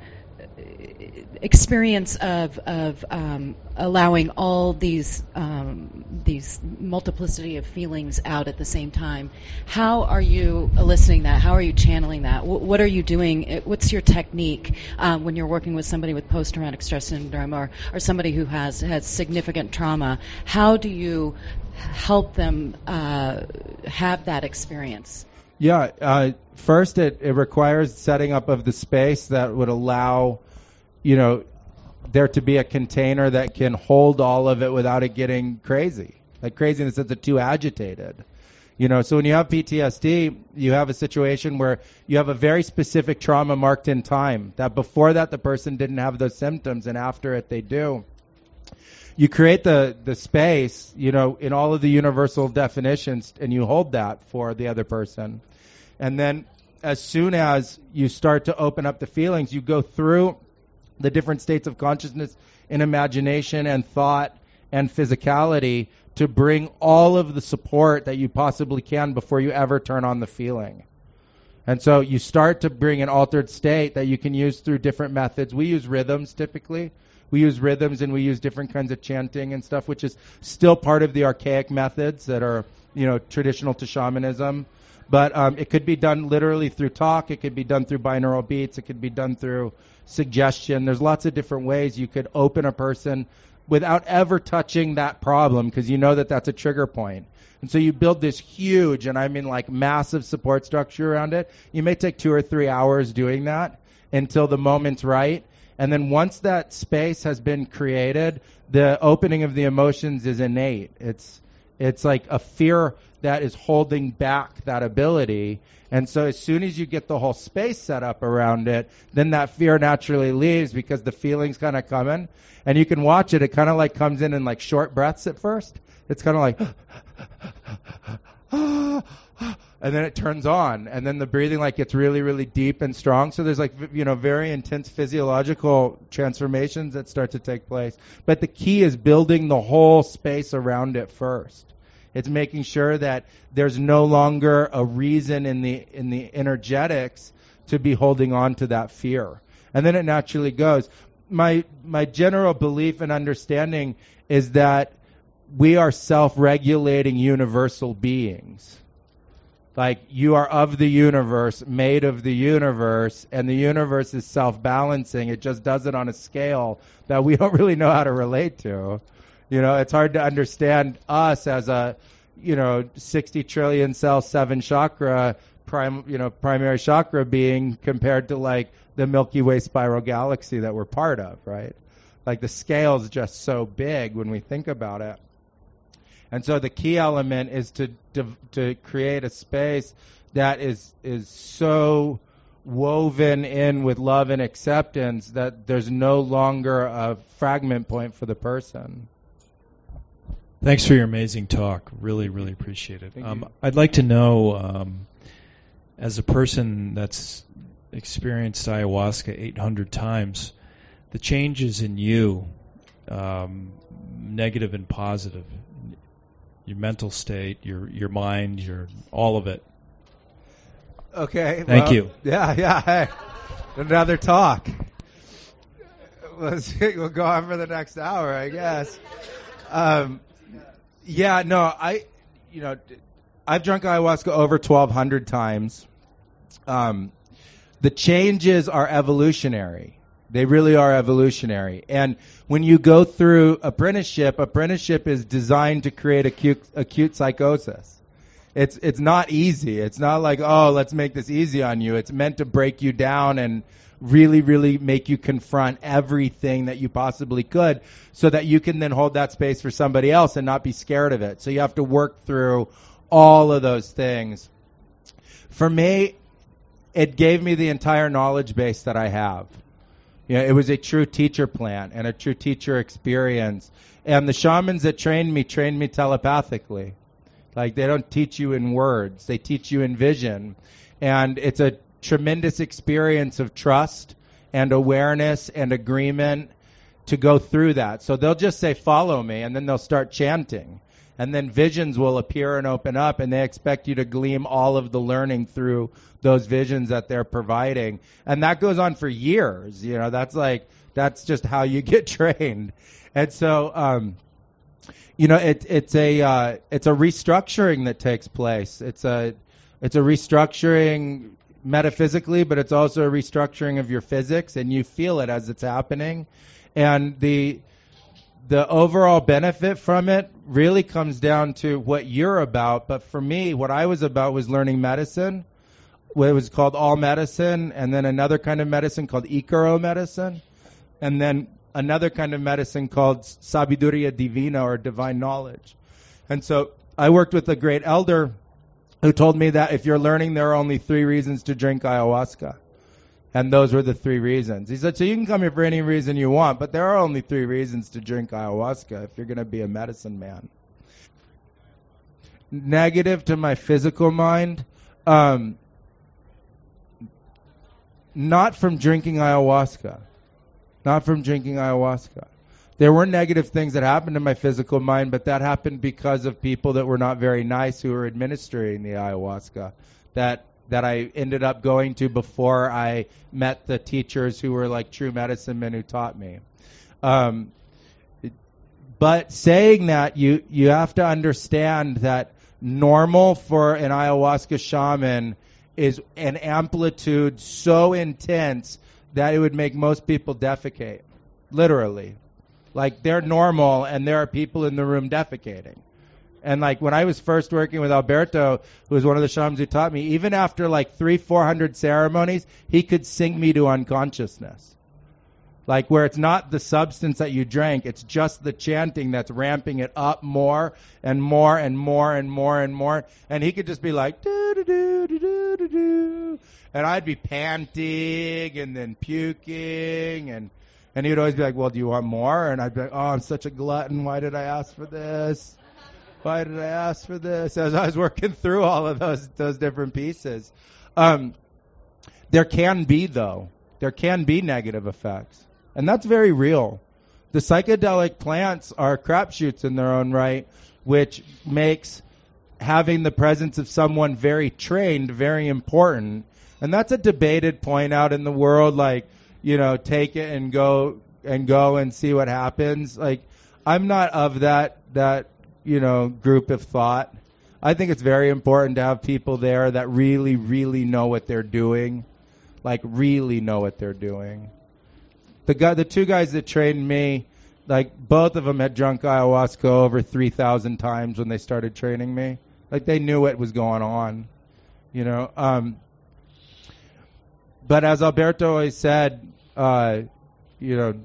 experience of of um, allowing all these um, these multiplicity of feelings out at the same time. How are you eliciting that? How are you channeling that? W- what are you doing? What's your technique um, when you're working with somebody with post-traumatic stress syndrome or or somebody who has has significant trauma? How do you help them uh, have that experience? Yeah, uh, first it, it requires setting up of the space that would allow, you know, there to be a container that can hold all of it without it getting crazy. Like sense of too agitated. You know, so when you have PTSD, you have a situation where you have a very specific trauma marked in time. That before that the person didn't have those symptoms, and after it they do. You create the the space, you know, in all of the universal definitions, and you hold that for the other person. And then as soon as you start to open up the feelings, you go through the different states of consciousness and imagination and thought and physicality to bring all of the support that you possibly can before you ever turn on the feeling. And so you start to bring an altered state that you can use through different methods. We use rhythms typically. We use rhythms and we use different kinds of chanting and stuff, which is still part of the archaic methods that are, you know, traditional to shamanism. But um, it could be done literally through talk. It could be done through binaural beats. It could be done through suggestion. There's lots of different ways you could open a person without ever touching that problem because you know that that's a trigger point. And so you build this huge, and I mean like massive support structure around it. You may take two or three hours doing that until the moment's right. And then once that space has been created, the opening of the emotions is innate. It's it's like a fear that is holding back that ability. And so as soon as you get the whole space set up around it, then that fear naturally leaves because the feelings kind of come in. And you can watch it. It kind of like comes in in like short breaths at first. It's kind of like, and then it turns on. And then the breathing like gets really, really deep and strong. So there's like, you know, very intense physiological transformations that start to take place. But the key is building the whole space around it first. It's making sure that there's no longer a reason in the in the energetics to be holding on to that fear. And then it naturally goes. My my general belief and understanding is that we are self-regulating universal beings. Like you are of the universe, made of the universe, and the universe is self-balancing. It just does it on a scale that we don't really know how to relate to. You know, it's hard to understand us as a, you know, 60 trillion cell, seven chakra, prime, you know, primary chakra being compared to like the Milky Way spiral galaxy that we're part of, right? Like the scale is just so big when we think about it. And so the key element is to to, to create a space that is is so woven in with love and acceptance that there's no longer a fragment point for the person. Thanks for your amazing talk. Really, really appreciate it. Um. I'd like to know, um, as a person that's experienced ayahuasca 800 times, the changes in you, um, negative and positive, your mental state, your your mind, your all of it. Okay. Thank well, you. Yeah, yeah. Hey, another talk. Let's we'll go on for the next hour, I guess. Um, yeah, no, I, you know, I've drunk ayahuasca over 1,200 times. Um, the changes are evolutionary. They really are evolutionary. And when you go through apprenticeship, apprenticeship is designed to create acute, acute psychosis. It's it's not easy. It's not like, oh, let's make this easy on you. It's meant to break you down and really, really make you confront everything that you possibly could so that you can then hold that space for somebody else and not be scared of it. So you have to work through all of those things. For me, it gave me the entire knowledge base that I have. Know, it was a true teacher plan and a true teacher experience. And the shamans that trained me trained me telepathically. Like they don't teach you in words, they teach you in vision. And it's a tremendous experience of trust and awareness and agreement to go through that. So they'll just say, follow me, and then they'll start chanting. And then visions will appear and open up, and they expect you to glean all of the learning through those visions that they're providing. And that goes on for years. You know, that's like, that's just how you get trained. And so, um, you know, it, it's a uh, it's a restructuring that takes place. It's a it's a restructuring metaphysically, but it's also a restructuring of your physics, and you feel it as it's happening. And the the overall benefit from it really comes down to what you're about. But for me, what I was about was learning medicine. It was called all medicine, and then another kind of medicine called Icaro medicine, and then another kind of medicine called sabiduria divina or divine knowledge. And so I worked with a great elder who told me that if you're learning, there are only three reasons to drink ayahuasca. And those were the three reasons. He said, so you can come here for any reason you want, but there are only three reasons to drink ayahuasca if you're going to be a medicine man. Negative to my physical mind, um, not from drinking ayahuasca. not from drinking ayahuasca. There were negative things that happened to my physical mind, but that happened because of people that were not very nice who were administering the ayahuasca. That that I ended up going to before I met the teachers who were like true medicine men who taught me. Um, but saying that, you you have to understand that normal for an ayahuasca shaman is an amplitude so intense that it would make most people defecate. Literally. Like they're normal and there are people in the room defecating. And like when I was first working with Alberto, who was one of the shamans who taught me, even after like three, four hundred ceremonies, he could sing me to unconsciousness. Like where it's not the substance that you drank, it's just the chanting that's ramping it up more and more and more and more and more. And he could just be like, do do do do do do and I'd be panting and then puking and and he would always be like, well, do you want more? And I'd be like, oh, I'm such a glutton. Why did I ask for this? Why did I ask for this? As I was working through all of those those different pieces, um, there can be though there can be negative effects, and that's very real. The psychedelic plants are crapshoots in their own right, which makes having the presence of someone very trained very important. And that's a debated point out in the world. Like, you know, take it and go and go and see what happens. Like, I'm not of that that you know, group of thought. I think it's very important to have people there that really, really know what they're doing, like really know what they're doing. The guy, the two guys that trained me, like both of them had drunk ayahuasca over three thousand times when they started training me. Like they knew what was going on, you know. Um, but as Alberto always said, uh, you know,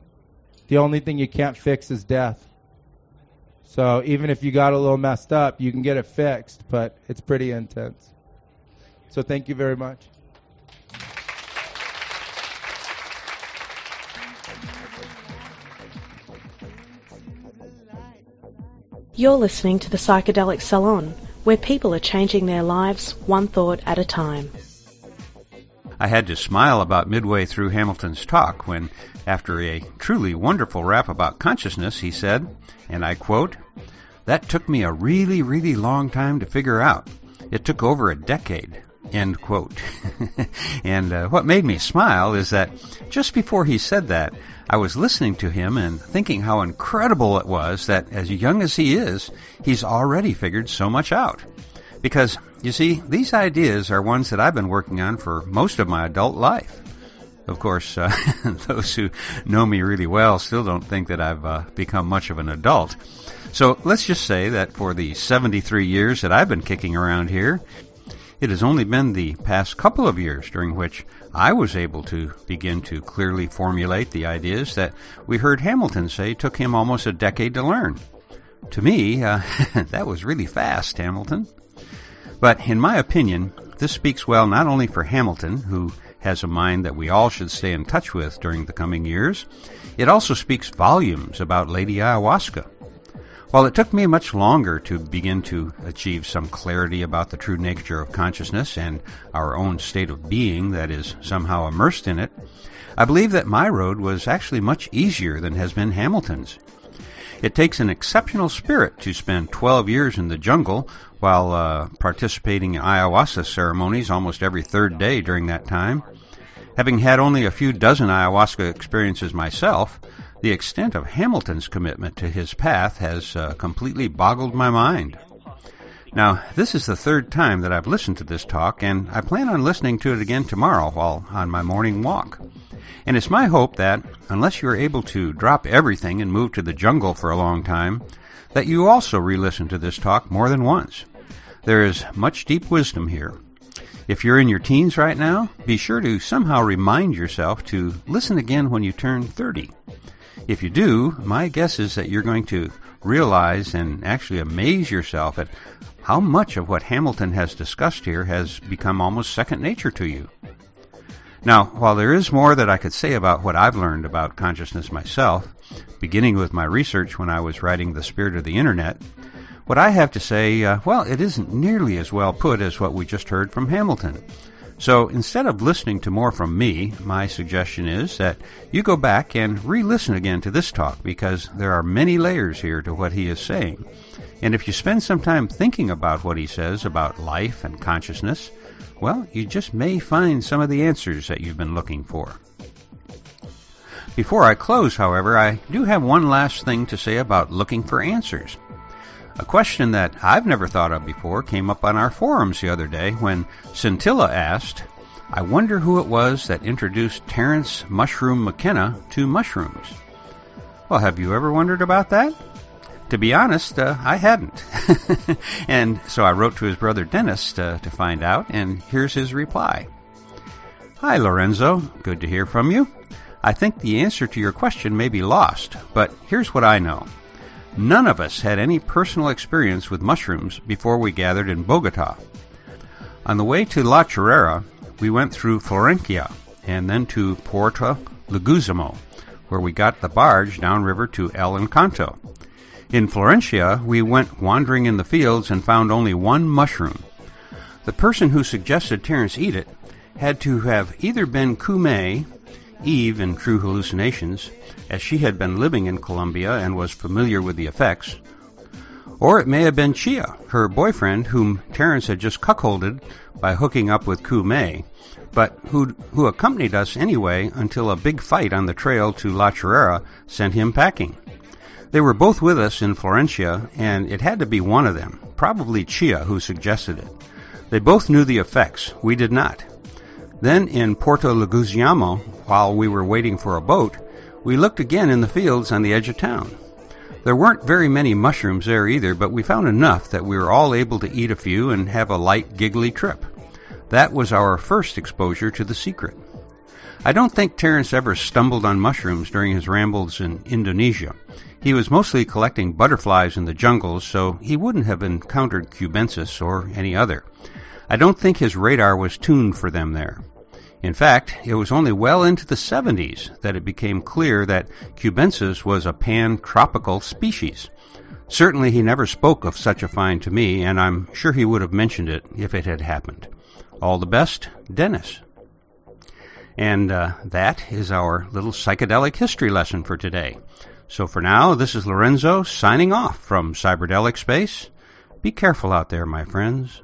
the only thing you can't fix is death. So even if you got a little messed up, you can get it fixed, but it's pretty intense. So thank you very much. You're listening to the Psychedelic Salon, where people are changing their lives one thought at a time. I had to smile about midway through Hamilton's talk when, after a truly wonderful rap about consciousness, he said, and I quote, That took me a really, really long time to figure out. It took over a decade. End quote. and uh, what made me smile is that just before he said that, I was listening to him and thinking how incredible it was that as young as he is, he's already figured so much out. Because, you see, these ideas are ones that I've been working on for most of my adult life. Of course, uh, those who know me really well still don't think that I've uh, become much of an adult. So let's just say that for the 73 years that I've been kicking around here, it has only been the past couple of years during which I was able to begin to clearly formulate the ideas that we heard Hamilton say took him almost a decade to learn. To me, uh, that was really fast, Hamilton. But in my opinion, this speaks well not only for Hamilton, who has a mind that we all should stay in touch with during the coming years, it also speaks volumes about Lady Ayahuasca. While it took me much longer to begin to achieve some clarity about the true nature of consciousness and our own state of being that is somehow immersed in it, I believe that my road was actually much easier than has been Hamilton's. It takes an exceptional spirit to spend 12 years in the jungle while uh, participating in ayahuasca ceremonies almost every third day during that time. Having had only a few dozen ayahuasca experiences myself, the extent of Hamilton's commitment to his path has uh, completely boggled my mind. Now, this is the third time that I've listened to this talk, and I plan on listening to it again tomorrow while on my morning walk. And it's my hope that, unless you're able to drop everything and move to the jungle for a long time, that you also re-listen to this talk more than once. There is much deep wisdom here. If you're in your teens right now, be sure to somehow remind yourself to listen again when you turn 30. If you do, my guess is that you're going to realize and actually amaze yourself at how much of what Hamilton has discussed here has become almost second nature to you. Now, while there is more that I could say about what I've learned about consciousness myself, beginning with my research when I was writing The Spirit of the Internet, what I have to say, uh, well, it isn't nearly as well put as what we just heard from Hamilton. So instead of listening to more from me, my suggestion is that you go back and re listen again to this talk because there are many layers here to what he is saying. And if you spend some time thinking about what he says about life and consciousness, well, you just may find some of the answers that you've been looking for. Before I close, however, I do have one last thing to say about looking for answers. A question that I've never thought of before came up on our forums the other day when Scintilla asked, I wonder who it was that introduced Terence Mushroom McKenna to mushrooms. Well, have you ever wondered about that? To be honest, uh, I hadn't. and so I wrote to his brother Dennis uh, to find out, and here's his reply. Hi, Lorenzo. Good to hear from you. I think the answer to your question may be lost, but here's what I know. None of us had any personal experience with mushrooms before we gathered in Bogota. On the way to La Chorrera, we went through Florencia and then to Puerto Leguizamo, where we got the barge downriver to El Encanto. In Florencia, we went wandering in the fields and found only one mushroom. The person who suggested Terence eat it had to have either been Kume, Eve in True Hallucinations, as she had been living in Colombia and was familiar with the effects, or it may have been Chia, her boyfriend, whom Terence had just cuckolded by hooking up with Kume, but who who accompanied us anyway until a big fight on the trail to La Chorrera sent him packing. They were both with us in Florencia, and it had to be one of them, probably Chia, who suggested it. They both knew the effects. We did not. Then in Puerto Leguizamo, while we were waiting for a boat, we looked again in the fields on the edge of town. There weren't very many mushrooms there either, but we found enough that we were all able to eat a few and have a light, giggly trip. That was our first exposure to the secret. I don't think Terence ever stumbled on mushrooms during his rambles in Indonesia. He was mostly collecting butterflies in the jungles, so he wouldn't have encountered cubensis or any other. I don't think his radar was tuned for them there. In fact, it was only well into the 70s that it became clear that cubensis was a pan-tropical species. Certainly he never spoke of such a find to me, and I'm sure he would have mentioned it if it had happened. All the best, Dennis. And uh, that is our little psychedelic history lesson for today. So for now, this is Lorenzo signing off from Cyberdelic Space. Be careful out there, my friends.